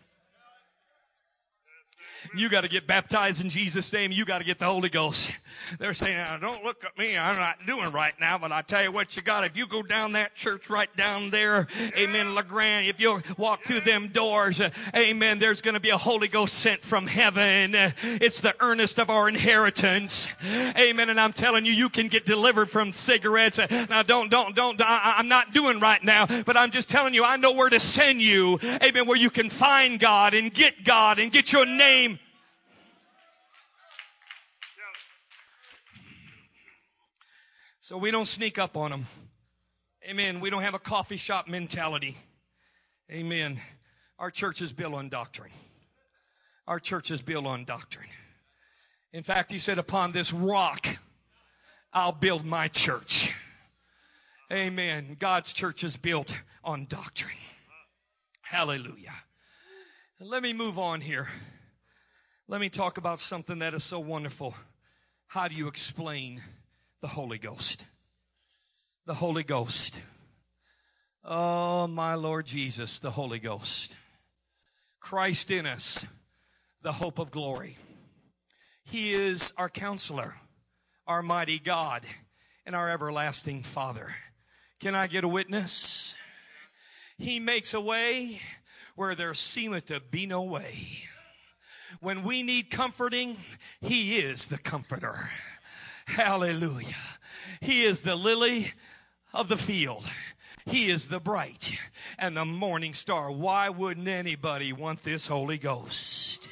you got to get baptized in Jesus' name. You got to get the Holy Ghost. They're saying, now, don't look at me. I'm not doing right now, but I tell you what you got. If you go down that church right down there, amen, La Grande, if you walk through them doors, uh, amen, there's going to be a Holy Ghost sent from heaven. Uh, it's the earnest of our inheritance. Amen. And I'm telling you, you can get delivered from cigarettes. Uh, now, don't, don't, don't, I, I'm not doing right now, but I'm just telling you, I know where to send you. Amen. Where you can find God and get God and get your name So we don't sneak up on them. Amen. We don't have a coffee shop mentality. Amen. Our church is built on doctrine. Our church is built on doctrine. In fact, he said, Upon this rock, I'll build my church. Amen. God's church is built on doctrine. Hallelujah. Let me move on here. Let me talk about something that is so wonderful. How do you explain the Holy Ghost. The Holy Ghost. Oh, my Lord Jesus, the Holy Ghost. Christ in us, the hope of glory. He is our counselor, our mighty God, and our everlasting Father. Can I get a witness? He makes a way where there seemeth to be no way. When we need comforting, He is the comforter. Hallelujah. He is the lily of the field. He is the bright and the morning star. Why wouldn't anybody want this Holy Ghost?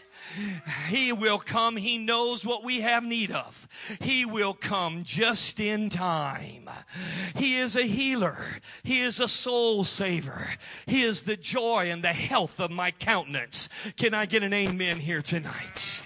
He will come. He knows what we have need of. He will come just in time. He is a healer. He is a soul saver. He is the joy and the health of my countenance. Can I get an amen here tonight?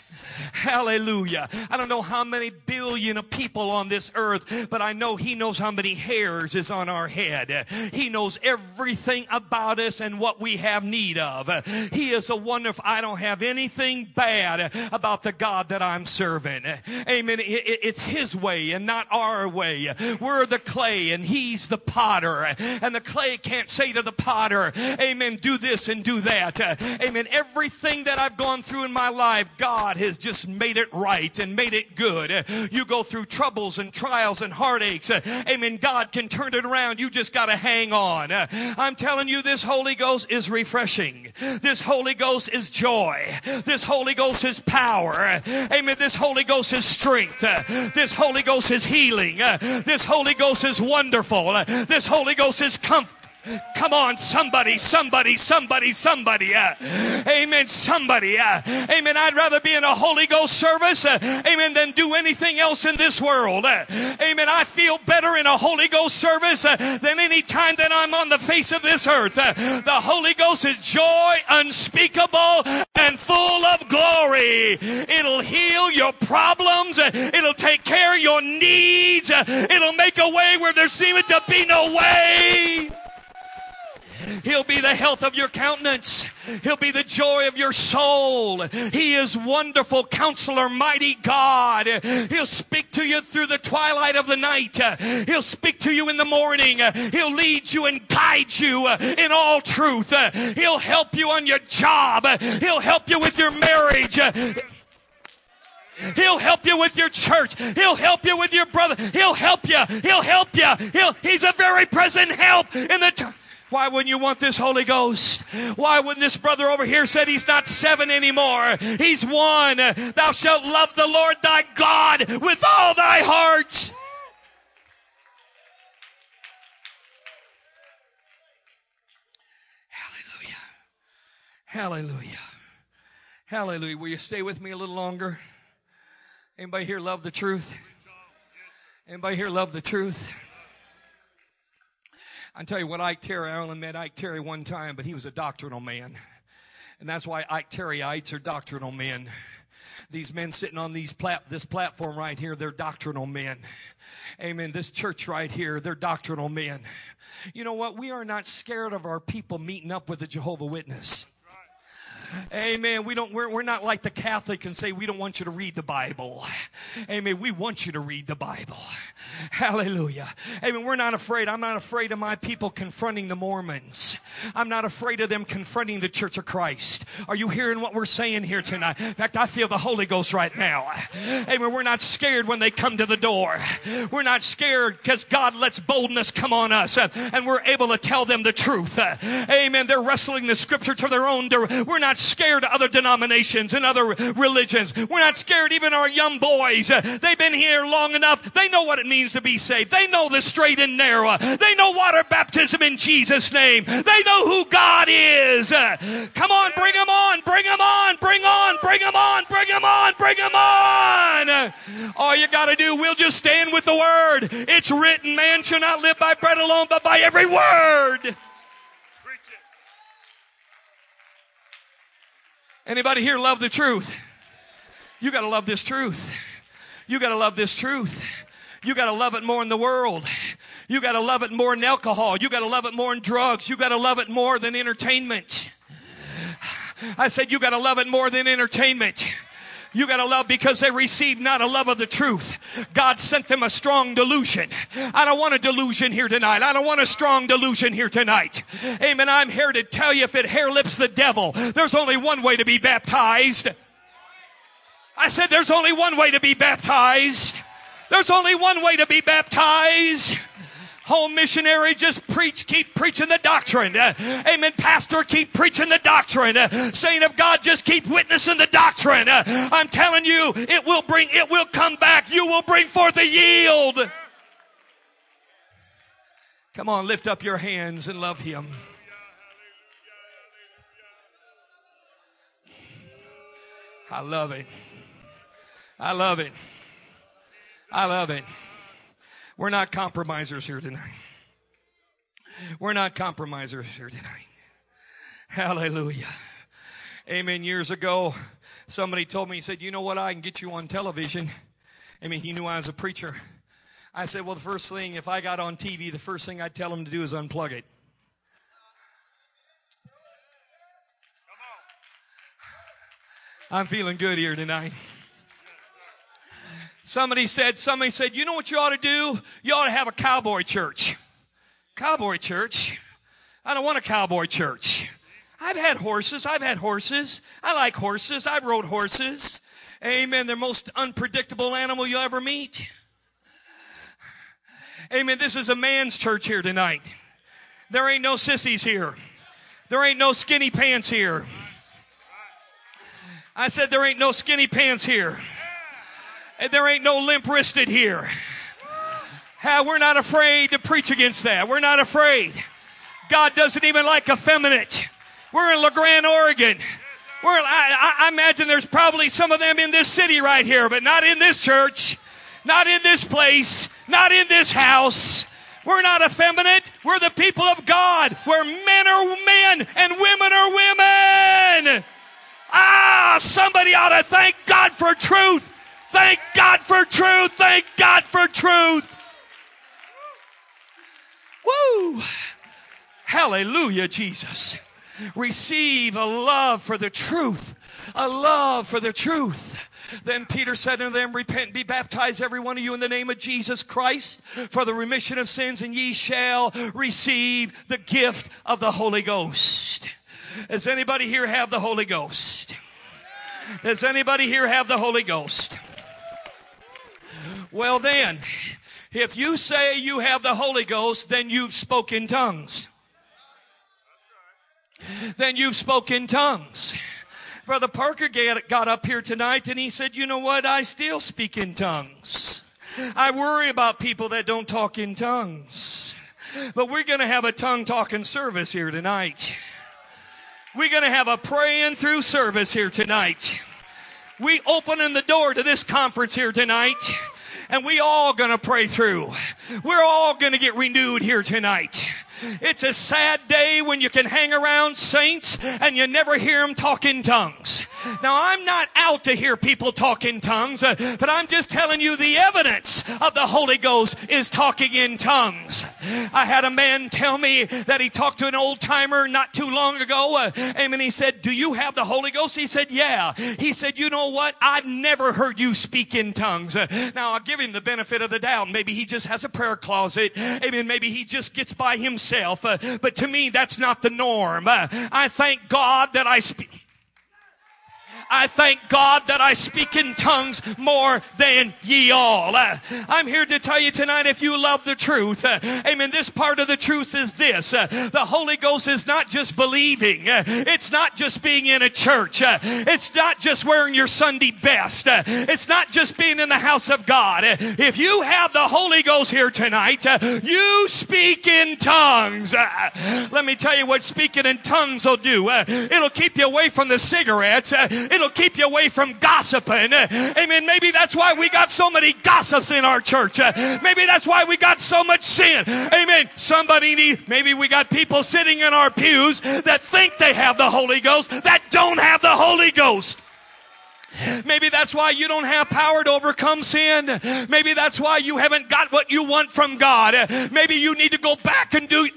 Hallelujah. I don't know how many billion of people on this earth, but I know He knows how many hairs is on our head. He knows everything about us and what we have need of. He is a wonderful, I don't have anything bad about the God that I'm serving. Amen. It's His way and not our way. We're the clay and He's the potter. And the clay can't say to the potter, Amen, do this and do that. Amen. Everything that I've gone through in my life, God has just made it right and made it good. You go through troubles and trials and heartaches. Amen. God can turn it around. You just got to hang on. I'm telling you, this Holy Ghost is refreshing. This Holy Ghost is joy. This Holy Ghost is power. Amen. This Holy Ghost is strength. This Holy Ghost is healing. This Holy Ghost is wonderful. This Holy Ghost is comfort. Come on, somebody, somebody, somebody, somebody. Uh, amen, somebody. Uh, amen. I'd rather be in a Holy Ghost service, uh, amen, than do anything else in this world. Uh, amen. I feel better in a Holy Ghost service uh, than any time that I'm on the face of this earth. Uh, the Holy Ghost is joy unspeakable and full of glory. It'll heal your problems. It'll take care of your needs. It'll make a way where there seemed to be no way. He'll be the health of your countenance. He'll be the joy of your soul. He is wonderful counselor, mighty God. He'll speak to you through the twilight of the night. He'll speak to you in the morning. He'll lead you and guide you in all truth. He'll help you on your job. He'll help you with your marriage. He'll help you with your church. He'll help you with your brother. He'll help you. He'll help you. He'll, he's a very present help in the time. Why wouldn't you want this Holy Ghost? Why wouldn't this brother over here said he's not seven anymore? He's one. Thou shalt love the Lord thy God with all thy heart. Hallelujah. Hallelujah. Hallelujah. Will you stay with me a little longer? Anybody here love the truth? Anybody here love the truth? I tell you what, Ike Terry, I only met Ike Terry one time, but he was a doctrinal man. And that's why Ike Terryites are doctrinal men. These men sitting on these plat- this platform right here, they're doctrinal men. Amen. This church right here, they're doctrinal men. You know what? We are not scared of our people meeting up with a Jehovah Witness. Amen. We don't, we're, we're not like the Catholic and say we don't want you to read the Bible. Amen. We want you to read the Bible. Hallelujah. Amen. We're not afraid. I'm not afraid of my people confronting the Mormons. I'm not afraid of them confronting the Church of Christ. Are you hearing what we're saying here tonight? In fact, I feel the Holy Ghost right now. Amen. We're not scared when they come to the door. We're not scared because God lets boldness come on us uh, and we're able to tell them the truth. Uh, amen. They're wrestling the scripture to their own. We're not scared of other denominations and other religions. We're not scared even our young boys. Uh, they've been here long enough. They know what it means to be saved. They know the straight and narrow. They know water baptism in Jesus' name. They know who God is. Uh, come on, bring them on, bring them on, bring on, bring them on, bring them on, bring them on. Uh, all you got to do, we'll just stand with the word. It's written, man shall not live by bread alone, but by every word. Anybody here love the truth? You got to love this truth. You got to love this truth. You got to love it more in the world. You got to love it more in alcohol. You got to love it more in drugs. You got to love it more than entertainment. I said you got to love it more than entertainment. You got to love because they received not a love of the truth. God sent them a strong delusion. I don't want a delusion here tonight. I don't want a strong delusion here tonight. Amen. I'm here to tell you if it hair lips the devil, there's only one way to be baptized. I said there's only one way to be baptized. There's only one way to be baptized. Home missionary, just preach, keep preaching the doctrine. Uh, amen. Pastor, keep preaching the doctrine. Uh, saint of God, just keep witnessing the doctrine. Uh, I'm telling you, it will bring, it will come back. You will bring forth a yield. Come on, lift up your hands and love Him. I love it. I love it. I love it. We're not compromisers here tonight. We're not compromisers here tonight. Hallelujah. Amen. Years ago, somebody told me, he said, You know what? I can get you on television. I mean, he knew I was a preacher. I said, Well, the first thing, if I got on TV, the first thing I'd tell him to do is unplug it. I'm feeling good here tonight. Somebody said, somebody said, you know what you ought to do? You ought to have a cowboy church. Cowboy church? I don't want a cowboy church. I've had horses. I've had horses. I like horses. I've rode horses. Amen. They're the most unpredictable animal you'll ever meet. Amen. This is a man's church here tonight. There ain't no sissies here. There ain't no skinny pants here. I said there ain't no skinny pants here. There ain't no limp wristed here. we're not afraid to preach against that. We're not afraid. God doesn't even like effeminate. We're in La Grande, Oregon. We're, I, I imagine there's probably some of them in this city right here, but not in this church, not in this place, not in this house. We're not effeminate. We're the people of God, where men are men and women are women. Ah, somebody ought to thank God for truth. Thank God for truth. Thank God for truth. Woo! Hallelujah, Jesus. Receive a love for the truth, a love for the truth. Then Peter said unto them, Repent and be baptized, every one of you, in the name of Jesus Christ, for the remission of sins, and ye shall receive the gift of the Holy Ghost. Does anybody here have the Holy Ghost? Does anybody here have the Holy Ghost? Well, then, if you say you have the Holy Ghost, then you've spoken tongues. Then you've spoken tongues. Brother Parker got up here tonight and he said, You know what? I still speak in tongues. I worry about people that don't talk in tongues. But we're going to have a tongue talking service here tonight. We're going to have a praying through service here tonight. We opening the door to this conference here tonight and we all to pray through. We're all to get renewed here tonight. It's a sad day when you can hang around saints and you never hear them talk in tongues. Now, I'm not out to hear people talk in tongues, uh, but I'm just telling you the evidence of the Holy Ghost is talking in tongues. I had a man tell me that he talked to an old timer not too long ago. Uh, and he said, Do you have the Holy Ghost? He said, Yeah. He said, You know what? I've never heard you speak in tongues. Uh, now, I'll give him the benefit of the doubt. Maybe he just has a prayer closet. Amen. Maybe he just gets by himself. Uh, but to me, that's not the norm. Uh, I thank God that I speak. I thank God that I speak in tongues more than ye all. Uh, I'm here to tell you tonight if you love the truth, uh, amen. This part of the truth is this uh, the Holy Ghost is not just believing, uh, it's not just being in a church, uh, it's not just wearing your Sunday best, uh, it's not just being in the house of God. if you have the Holy Ghost here tonight, you speak in tongues. let me tell you what speaking in tongues will do. it'll keep you away from the cigarettes. it'll It'll keep you away from gossiping. Amen. Maybe that's why we got so many gossips in our church. Maybe that's why we got so much sin. Amen. Somebody need, maybe we got people sitting in our pews that think they have the Holy Ghost that don't have the Holy Ghost. Maybe that's why you don't have power to overcome sin. Maybe that's why you haven't got what you want from God. Maybe you need to go back and do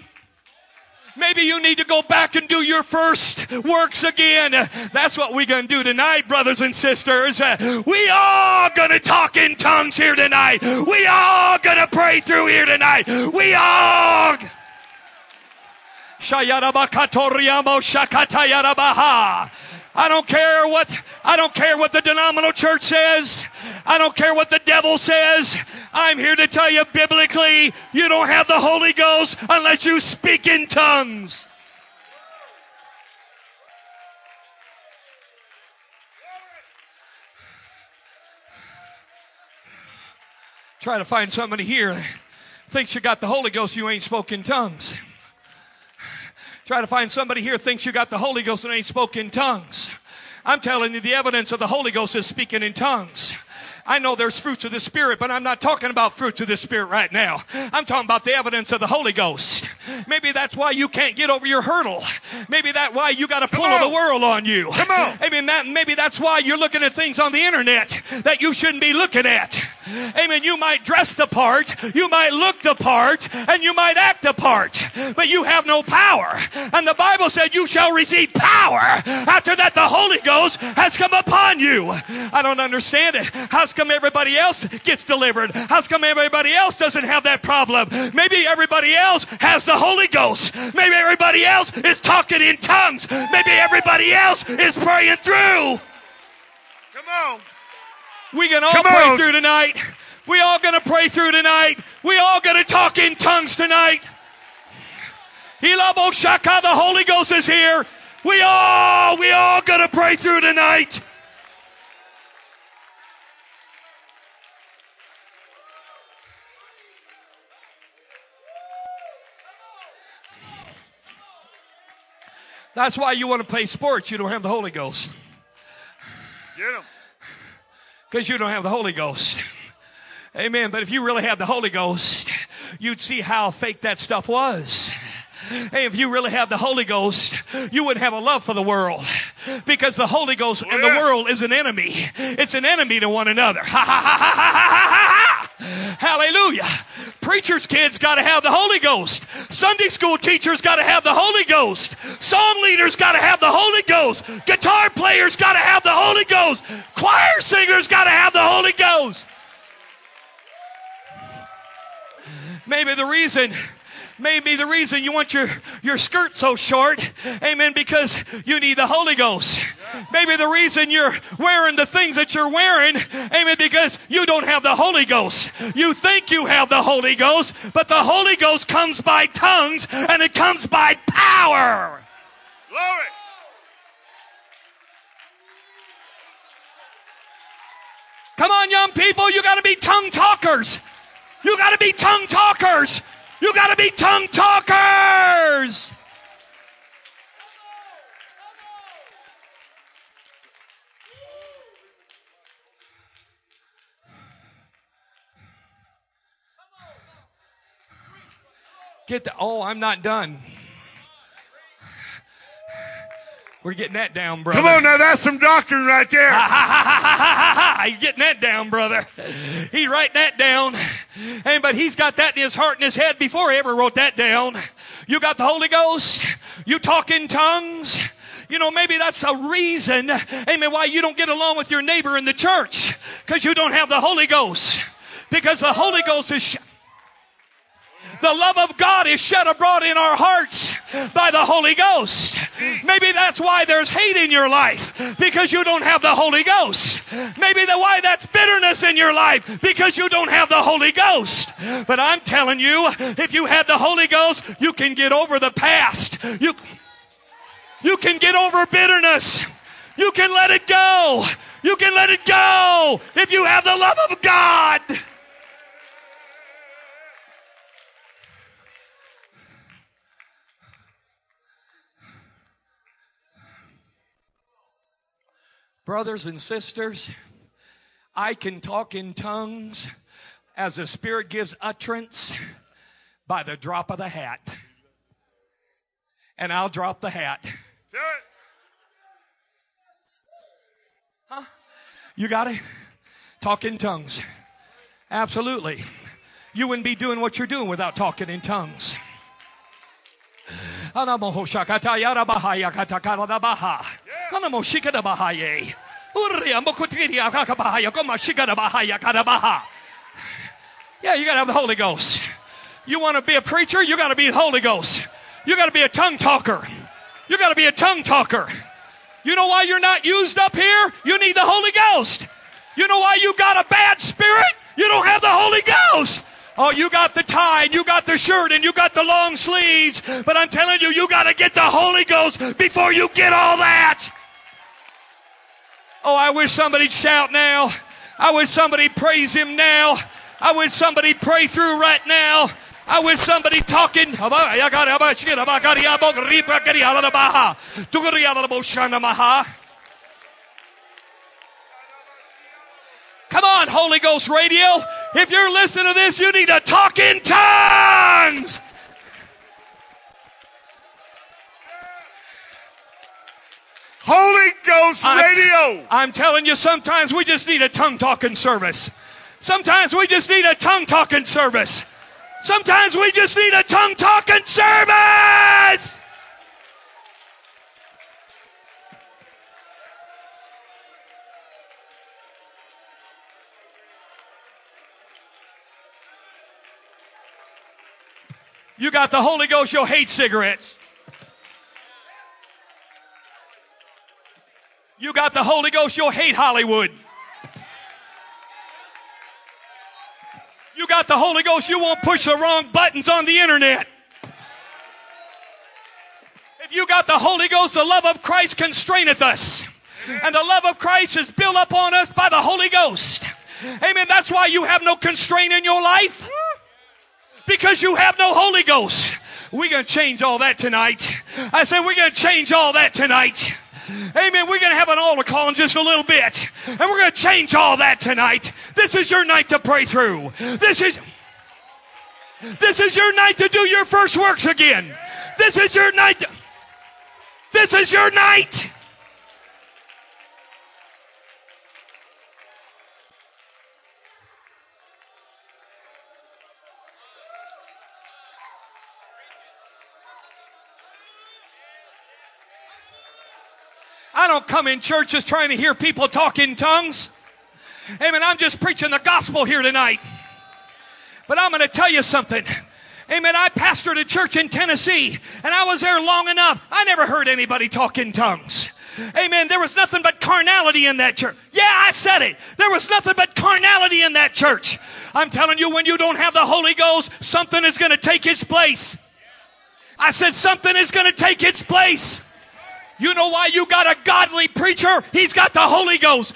Maybe you need to go back and do your first works again. That's what we're going to do tonight, brothers and sisters. We all going to talk in tongues here tonight. We all going to pray through here tonight. We all. I don't care what I don't care what the denominational church says. I don't care what the devil says. I'm here to tell you biblically, you don't have the Holy Ghost unless you speak in tongues. Try to find somebody here thinks you got the Holy Ghost, you ain't spoken tongues. Try to find somebody here thinks you got the Holy Ghost and ain't spoken tongues. I'm telling you, the evidence of the Holy Ghost is speaking in tongues. I know there's fruits of the Spirit, but I'm not talking about fruits of the Spirit right now. I'm talking about the evidence of the Holy Ghost. Maybe that's why you can't get over your hurdle. Maybe that's why you got a pull of the world on you. Come on. Amen. That, maybe that's why you're looking at things on the internet that you shouldn't be looking at. Amen. You might dress the part, you might look the part, and you might act the part, but you have no power. And the Bible said you shall receive power after that the Holy Ghost has come upon you. I don't understand it. How's come everybody else gets delivered? How's come everybody else doesn't have that problem? Maybe everybody else has the Holy Ghost. Maybe everybody else is talking in tongues. Maybe everybody else is praying through. Come on. We can all Come pray on. through tonight. We all gonna pray through tonight. We all gonna talk in tongues tonight. Hilabo Shaka, the Holy Ghost is here. We all, we all gonna pray through tonight. That's why you want to play sports. You don't have the Holy Ghost. Get him. Because you don't have the Holy Ghost. Amen. But if you really had the Holy Ghost, you'd see how fake that stuff was. Hey, if you really have the Holy Ghost, you would have a love for the world because the Holy Ghost and the world is an enemy. It's an enemy to one another. Hallelujah. Preacher's kids got to have the Holy Ghost. Sunday school teachers got to have the Holy Ghost. Song leaders got to have the Holy Ghost. Guitar players got to have the Holy Ghost. Choir singers got to have the Holy Ghost. Maybe the reason Maybe the reason you want your, your skirt so short, amen, because you need the Holy Ghost. Maybe the reason you're wearing the things that you're wearing, amen, because you don't have the Holy Ghost. You think you have the Holy Ghost, but the Holy Ghost comes by tongues and it comes by power. Glory. Come on, young people, you got to be tongue talkers. You got to be tongue talkers. You got to be tongue talkers. Get the, oh, I'm not done. We're getting that down, brother. Come on now, that's some doctrine right there. He's getting that down, brother. He write that down. And but he's got that in his heart and his head before he ever wrote that down. You got the Holy Ghost. You talk in tongues. You know, maybe that's a reason, amen, why you don't get along with your neighbor in the church. Because you don't have the Holy Ghost. Because the Holy Ghost is the love of God is shed abroad in our hearts by the Holy Ghost. Maybe that's why there's hate in your life because you don't have the Holy Ghost. Maybe the why that's bitterness in your life because you don't have the Holy Ghost. But I'm telling you, if you had the Holy Ghost, you can get over the past. You you can get over bitterness. You can let it go. You can let it go if you have the love of God. Brothers and sisters, I can talk in tongues as the Spirit gives utterance by the drop of the hat. And I'll drop the hat. Do it. You got it? Talk in tongues. Absolutely. You wouldn't be doing what you're doing without talking in tongues. Yeah, you gotta have the Holy Ghost. You wanna be a preacher? You gotta be the Holy Ghost. You gotta be a tongue talker. You gotta be a tongue talker. You know why you're not used up here? You need the Holy Ghost. You know why you got a bad spirit? You don't have the Holy Ghost. Oh, you got the tie and you got the shirt and you got the long sleeves. But I'm telling you, you got to get the Holy Ghost before you get all that. Oh, I wish somebody'd shout now. I wish somebody praise him now. I wish somebody pray through right now. I wish somebody talking. Come on, Holy Ghost Radio. If you're listening to this, you need to talk in tongues. Holy Ghost I'm- Radio. I'm telling you, sometimes we just need a tongue talking service. Sometimes we just need a tongue talking service. Sometimes we just need a tongue talking service. You got the Holy Ghost, you'll hate cigarettes. You got the Holy Ghost, you'll hate Hollywood. You got the Holy Ghost, you won't push the wrong buttons on the internet. If you got the Holy Ghost, the love of Christ constraineth us. And the love of Christ is built up on us by the Holy Ghost. Amen. That's why you have no constraint in your life. Because you have no Holy Ghost. We're going to change all that tonight. I said, we're going to change all that tonight. Amen. We're going to have an altar call in just a little bit. And we're going to change all that tonight. This is your night to pray through. This is, this is your night to do your first works again. This is your night. To, this is your night. Don't come in church just trying to hear people talk in tongues. Amen. I'm just preaching the gospel here tonight. But I'm going to tell you something. Amen. I pastored a church in Tennessee and I was there long enough. I never heard anybody talk in tongues. Amen. There was nothing but carnality in that church. Yeah, I said it. There was nothing but carnality in that church. I'm telling you, when you don't have the Holy Ghost, something is going to take its place. I said something is going to take its place. You know why you got a godly preacher? He's got the Holy Ghost.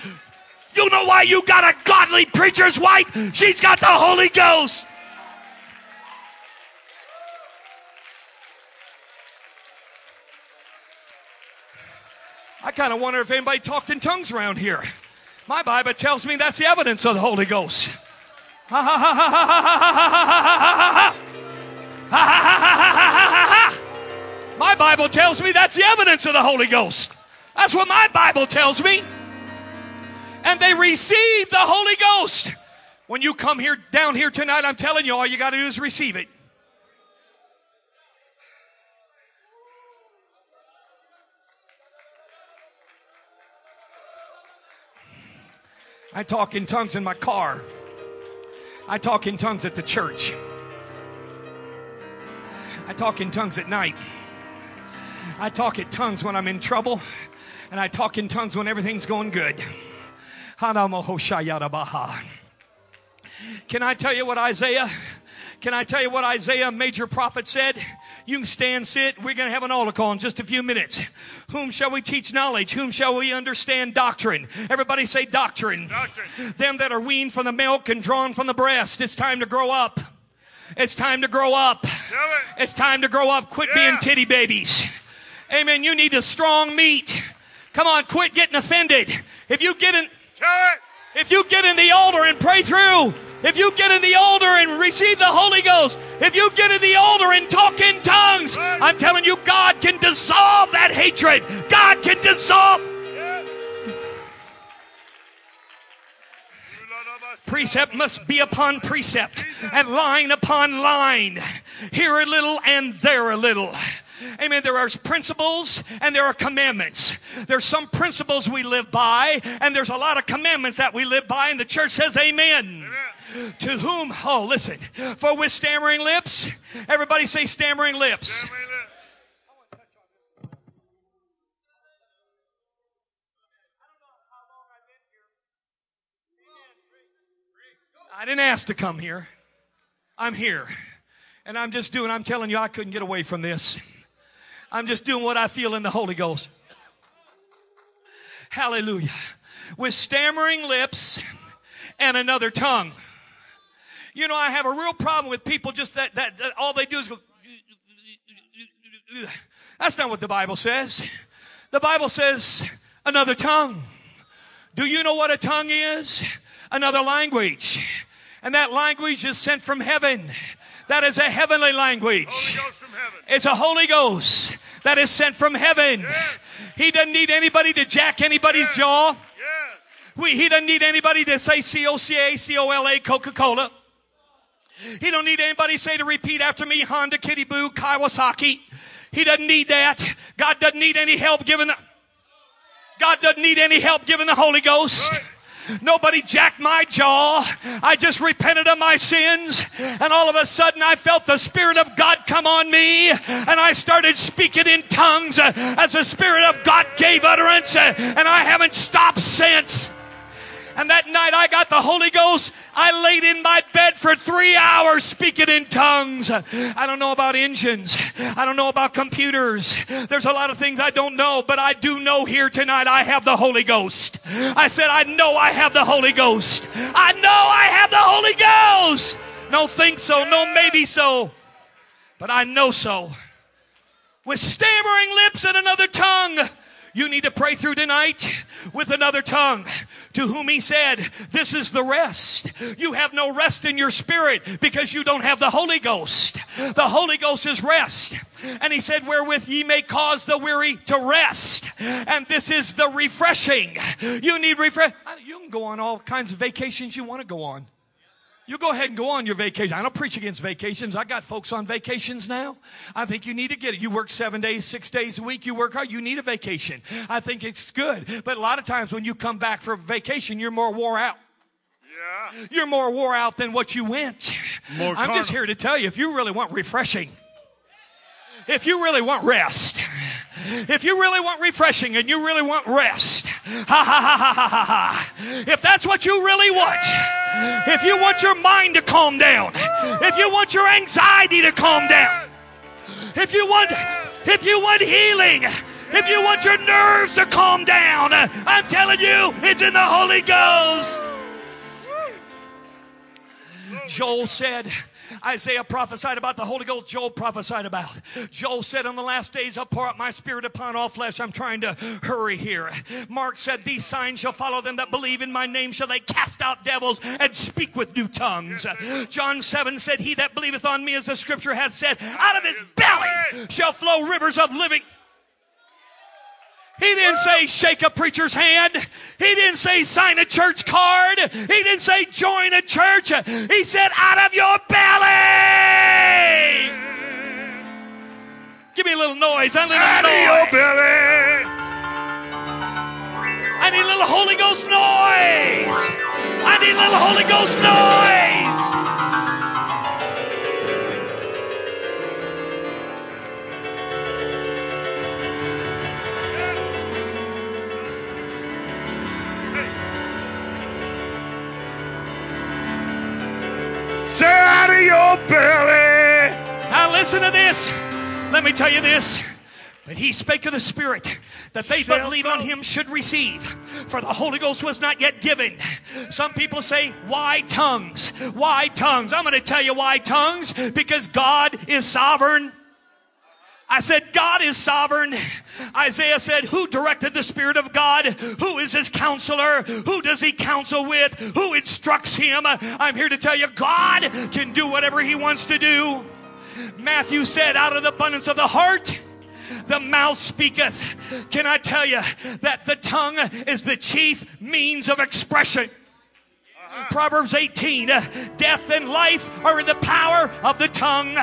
You know why you got a godly preacher's wife? She's got the Holy Ghost. I kind of wonder if anybody talked in tongues around here. My Bible tells me that's the evidence of the Holy Ghost. Ha ha ha ha ha ha ha ha ha ha ha My Bible tells me that's the evidence of the Holy Ghost. That's what my Bible tells me. And they receive the Holy Ghost. When you come here down here tonight, I'm telling you, all you got to do is receive it. I talk in tongues in my car. I talk in tongues at the church. I talk in tongues at night. I talk in tongues when I'm in trouble. And I talk in tongues when everything's going good. Can I tell you what Isaiah? Can I tell you what Isaiah, major prophet, said? You can stand, sit. We're going to have an altar call in just a few minutes. Whom shall we teach knowledge? Whom shall we understand doctrine? Everybody say doctrine. Doctrine. Them that are weaned from the milk and drawn from the breast. It's time to grow up. It's time to grow up. It. It's time to grow up. Quit Yeah. being titty babies. Amen. You need a strong meat. Come on, quit getting offended. If you get in, if you get in the altar and pray through, if you get in the altar and receive the Holy Ghost, if you get in the altar and talk in tongues, I'm telling you, God can dissolve that hatred. God can dissolve. Yes. Precept must be upon precept and line upon line. Here a little and there a little. Amen. There are principles and there are commandments. There's some principles we live by and there's a lot of commandments that we live by and the church says amen. Amen. To whom, oh, listen, for with stammering lips, everybody say stammering lips. Family live. I didn't ask to come here. I'm here. And I'm just doing, I'm telling you, I couldn't get away from this. I'm just doing what I feel in the Holy Ghost. Hallelujah. With stammering lips and another tongue. You know, I have a real problem with people just that, that, that all they do is go. That's not what the Bible says. The Bible says another tongue. Do you know what a tongue is? Another language. And that language is sent from heaven. That is a heavenly language. Holy Ghost from heaven. It's a Holy Ghost that is sent from heaven. Yes. He doesn't need anybody to jack anybody's Yes. jaw. Yes. We, he doesn't need anybody to say C-O-C-A, C-O-L-A, Coca-Cola. He don't need anybody say to repeat after me, Honda, Kitty Boo, Kawasaki. He doesn't need that. God doesn't need any help given the, God doesn't need any help given the Holy Ghost. Right. Nobody jacked my jaw. I just repented of my sins. And all of a sudden I felt the Spirit of God come on me. And I started speaking in tongues as the Spirit of God gave utterance. And I haven't stopped since. And that night I got the Holy Ghost. I laid in my bed for three hours speaking in tongues. I don't know about engines. I don't know about computers. There's a lot of things I don't know, but I do know here tonight I have the Holy Ghost. I said, I know I have the Holy Ghost. I know I have the Holy Ghost. No think so, no maybe so, but I know so. With stammering lips and another tongue. You need to pray through tonight with another tongue. To whom he said, This is the rest. You have no rest in your spirit because you don't have the Holy Ghost. The Holy Ghost is rest. And he said, Wherewith ye may cause the weary to rest. And this is the refreshing. You need refresh. You can go on all kinds of vacations you want to go on. You go ahead and go on your vacation. I don't preach against vacations. I got folks on vacations now. I think you need to get it. You work seven days, six days a week. You work hard. You need a vacation. I think it's good. But a lot of times when you come back for vacation, you're more wore out. Yeah. You're more wore out than what you went. More I'm just here to tell you if you really want refreshing, if you really want rest, if you really want refreshing and you really want rest, ha ha ha ha ha ha ha. If that's what you really want, if you want your mind to calm down, if you want your anxiety to calm down, if you want if you want healing, if you want your nerves to calm down, I'm telling you, it's in the Holy Ghost. Joel said, Isaiah prophesied about the Holy Ghost, Joel prophesied about. Joel said, On the last days I'll pour out my spirit upon all flesh. I'm trying to hurry here. Mark said, These signs shall follow them that believe in my name, shall they cast out devils and speak with new tongues. John 7 said, He that believeth on me, as the scripture has said, out of his belly shall flow rivers of living. He didn't say shake a preacher's hand. He didn't say sign a church card. He didn't say join a church. He said out of your belly. Give me a little noise. I need a Out little of your belly. I need a little Holy Ghost noise. I need a little Holy Ghost noise. Say out of your belly. Now listen to this. Let me tell you this. That he spake of the Spirit that they that Shall believe on him should receive. For the Holy Ghost was not yet given. Some people say, why tongues? Why tongues? I'm going to tell you why tongues. Because God is sovereign. I said, God is sovereign. Isaiah said, Who directed the Spirit of God? Who is his counselor? Who does he counsel with? Who instructs him? I'm here to tell you, God can do whatever he wants to do. Matthew said, Out of the abundance of the heart, the mouth speaketh. Can I tell you that the tongue is the chief means of expression? Proverbs 18, uh, death and life are in the power of the tongue.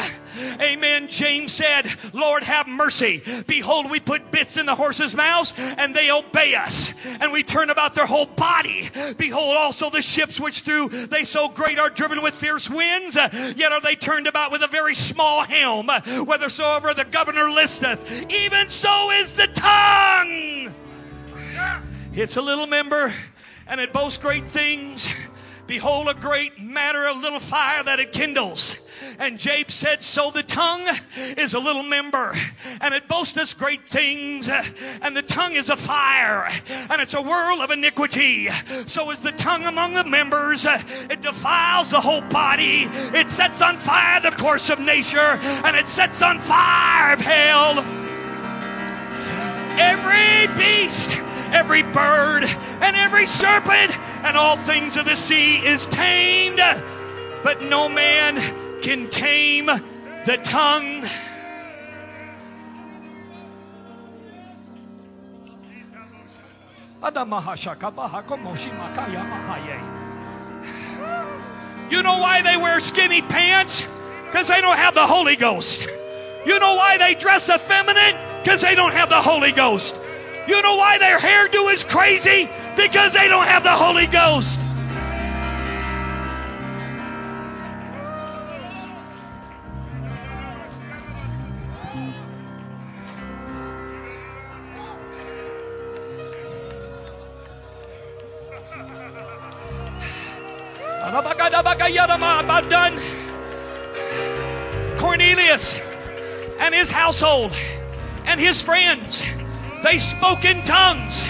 Amen. James said, Lord, have mercy. Behold, we put bits in the horses' mouths and they obey us. And we turn about their whole body. Behold, also the ships which through they so great are driven with fierce winds, uh, yet are they turned about with a very small helm, whithersoever the governor listeth. Even so is the tongue. It's a little member and it boasts great things. Behold, a great matter of little fire that it kindles. And James said, So the tongue is a little member, and it boasteth great things, and the tongue is a fire, and it's a whirl of iniquity. So is the tongue among the members, it defiles the whole body, it sets on fire the course of nature, and it sets on fire of hell. Every beast, every bird, and every serpent, and all things of the sea is tamed, but no man can tame the tongue. You know why they wear skinny pants? Because they don't have the Holy Ghost. You know why they dress effeminate? Because they don't have the Holy Ghost. You know why their hairdo is crazy? Because they don't have the Holy Ghost. About done. Cornelius and his household and his friends, they spoke in tongues,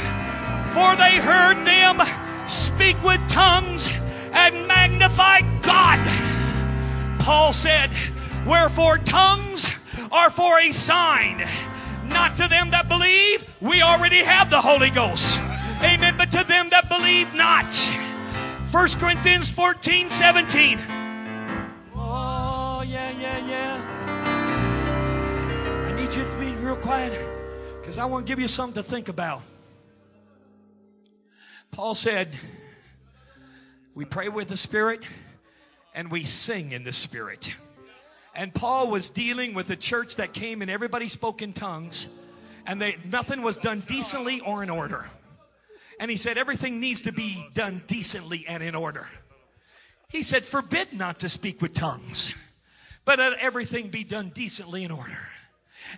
for they heard them speak with tongues and magnify God. Paul said, Wherefore tongues are for a sign, not to them that believe, we already have the Holy Ghost. Amen. But to them that believe not. 1 Corinthians 14 17. Oh, yeah, yeah, yeah. I need you to be real quiet because I want to give you something to think about. Paul said, We pray with the Spirit and we sing in the Spirit. And Paul was dealing with a church that came and everybody spoke in tongues, and they, nothing was done decently or in order. And he said, everything needs to be done decently and in order. He said, forbid not to speak with tongues, but let everything be done decently in order.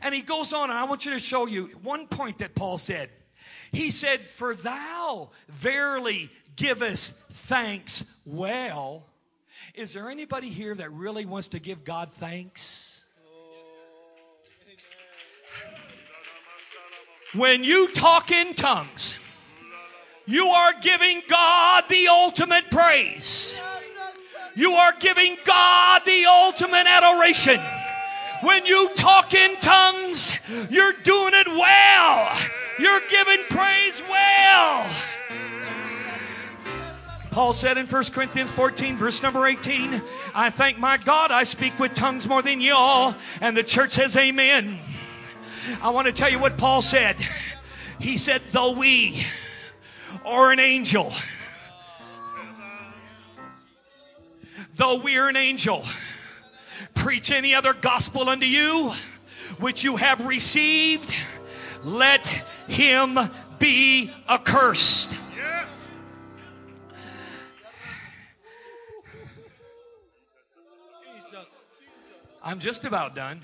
And he goes on, and I want you to show you one point that Paul said. He said, For thou verily givest thanks well. Is there anybody here that really wants to give God thanks? When you talk in tongues, you are giving God the ultimate praise. You are giving God the ultimate adoration. When you talk in tongues, you're doing it well. You're giving praise well. Paul said in 1 Corinthians 14, verse number 18, I thank my God I speak with tongues more than y'all. And the church says, Amen. I want to tell you what Paul said. He said, Though we are an angel, though we are an angel, preach any other gospel unto you which you have received, let him be accursed. I'm just about done.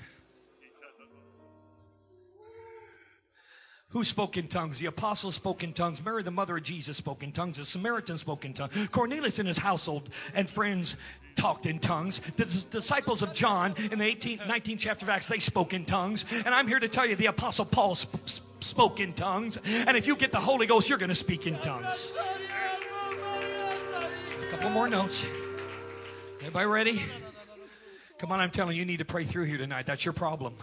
Who spoke in tongues? The apostles spoke in tongues. Mary, the mother of Jesus, spoke in tongues. The Samaritan spoke in tongues. Cornelius and his household and friends talked in tongues. The disciples of John in the 18th, 19th chapter of Acts, they spoke in tongues. And I'm here to tell you the apostle Paul sp- spoke in tongues. And if you get the Holy Ghost, you're going to speak in tongues. A couple more notes. Everybody ready? Come on, I'm telling you, you need to pray through here tonight. That's your problem.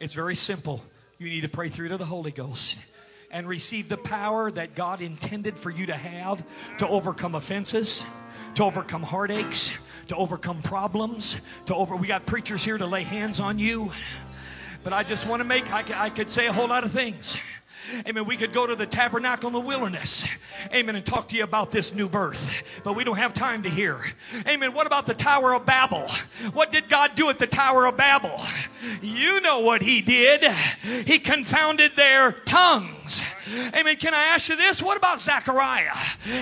It's very simple. You need to pray through to the Holy Ghost and receive the power that God intended for you to have to overcome offenses, to overcome heartaches, to overcome problems, to over. We got preachers here to lay hands on you. But I just want to make, I, I could say a whole lot of things. Amen. We could go to the tabernacle in the wilderness. Amen. And talk to you about this new birth. But we don't have time to hear. Amen. What about the Tower of Babel? What did God do at the Tower of Babel? You know what he did. He confounded their Amen. Can I ask you this? What about Zechariah?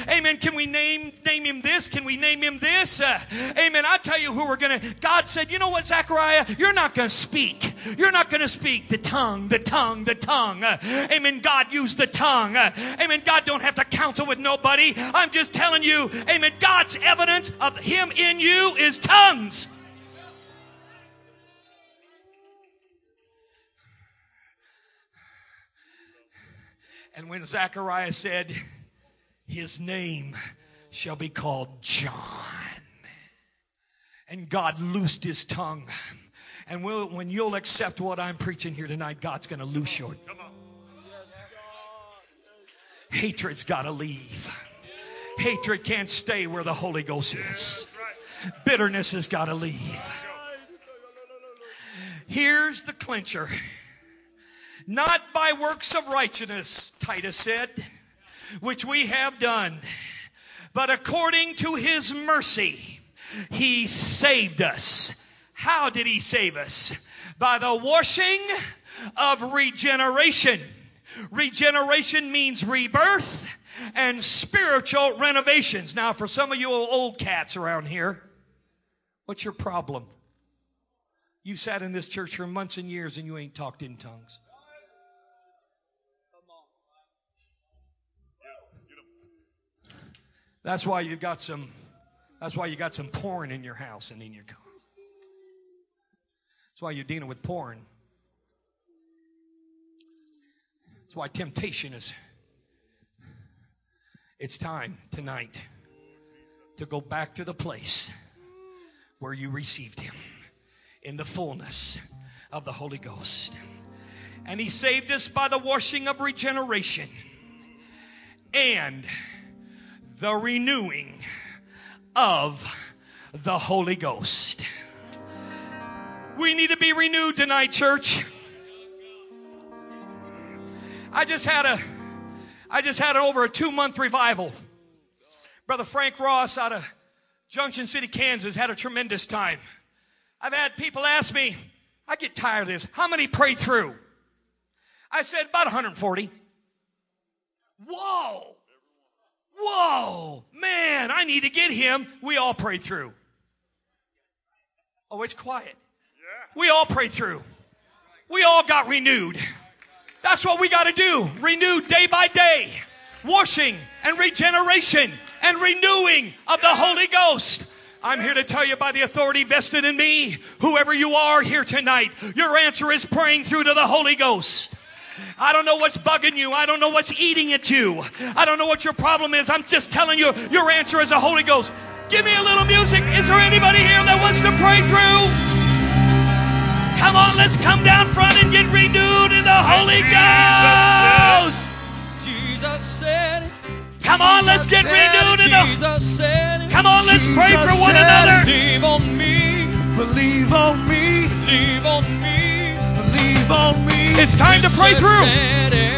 Amen. Can we name name him this? Can we name him this? Uh, amen. I tell you who we're gonna. God said, you know what, Zechariah? You're not gonna speak. You're not gonna speak the tongue, the tongue, the tongue. Uh, amen. God used the tongue. Uh, amen. God don't have to counsel with nobody. I'm just telling you. Amen. God's evidence of Him in you is tongues. And when Zechariah said, His name shall be called John, and God loosed his tongue. And we'll, when you'll accept what I'm preaching here tonight, God's going to loose your. Hatred's got to leave. Hatred can't stay where the Holy Ghost is. Bitterness has got to leave. Here's the clincher. Not by works of righteousness, Titus said, which we have done, but according to his mercy, he saved us. How did he save us? By the washing of regeneration. Regeneration means rebirth and spiritual renovations. Now, for some of you old cats around here, what's your problem? You sat in this church for months and years and you ain't talked in tongues. That's why you got some. That's why you got some porn in your house and in your car. That's why you're dealing with porn. That's why temptation is. It's time tonight to go back to the place where you received Him in the fullness of the Holy Ghost. And He saved us by the washing of regeneration and the renewing of the Holy Ghost. We need to be renewed tonight, church. I just had a I just had over a two month revival. Brother Frank Ross out of Junction City, Kansas had a tremendous time. I've had people ask me, I get tired of this. How many pray through? I said about 140. Whoa. Whoa. Man, I need to get him. We all pray through. Oh, it's quiet. We all pray through. We all got renewed. That's what we got to do. Renewed day by day. Washing and regeneration and renewing of the Holy Ghost. I'm here to tell you by the authority vested in me, whoever you are here tonight, your answer is praying through to the Holy Ghost. I don't know what's bugging you. I don't know what's eating at you. I don't know what your problem is. I'm just telling you, your answer is the Holy Ghost. Give me a little music. Is there anybody here that wants to pray through? Come on, let's come down front and get renewed in the Holy Ghost. Jesus said it. Come on, let's get renewed in the. Jesus said. Come on, let's pray for one another. Believe on me. Believe on me. Believe on me. Believe on me. It's time to pray through.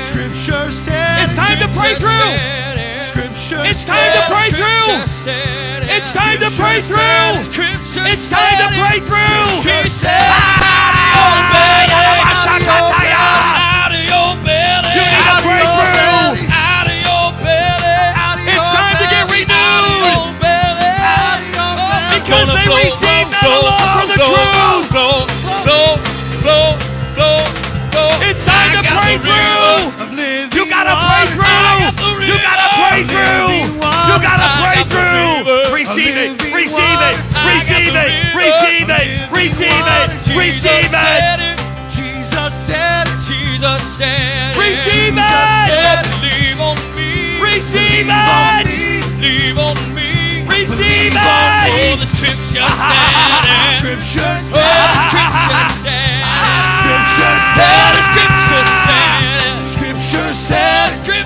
Scripture said. It's time to pray through. said it. Scripture It's time to pray through. Scripture said. It's time to pray through. Scripture It's time to pray through. He said, pray through. You gotta pray through. Receive it. Receive it. Receive it. Receive it. Receive it. Receive it. Jesus said it. Jesus said it. Receive it. Believe on me. Receive it. Believe on me. Receive it. Oh, the scripture said it. Scripture said it. The Scripture said it. Scripture said it. Scripture said it. Scripture said it.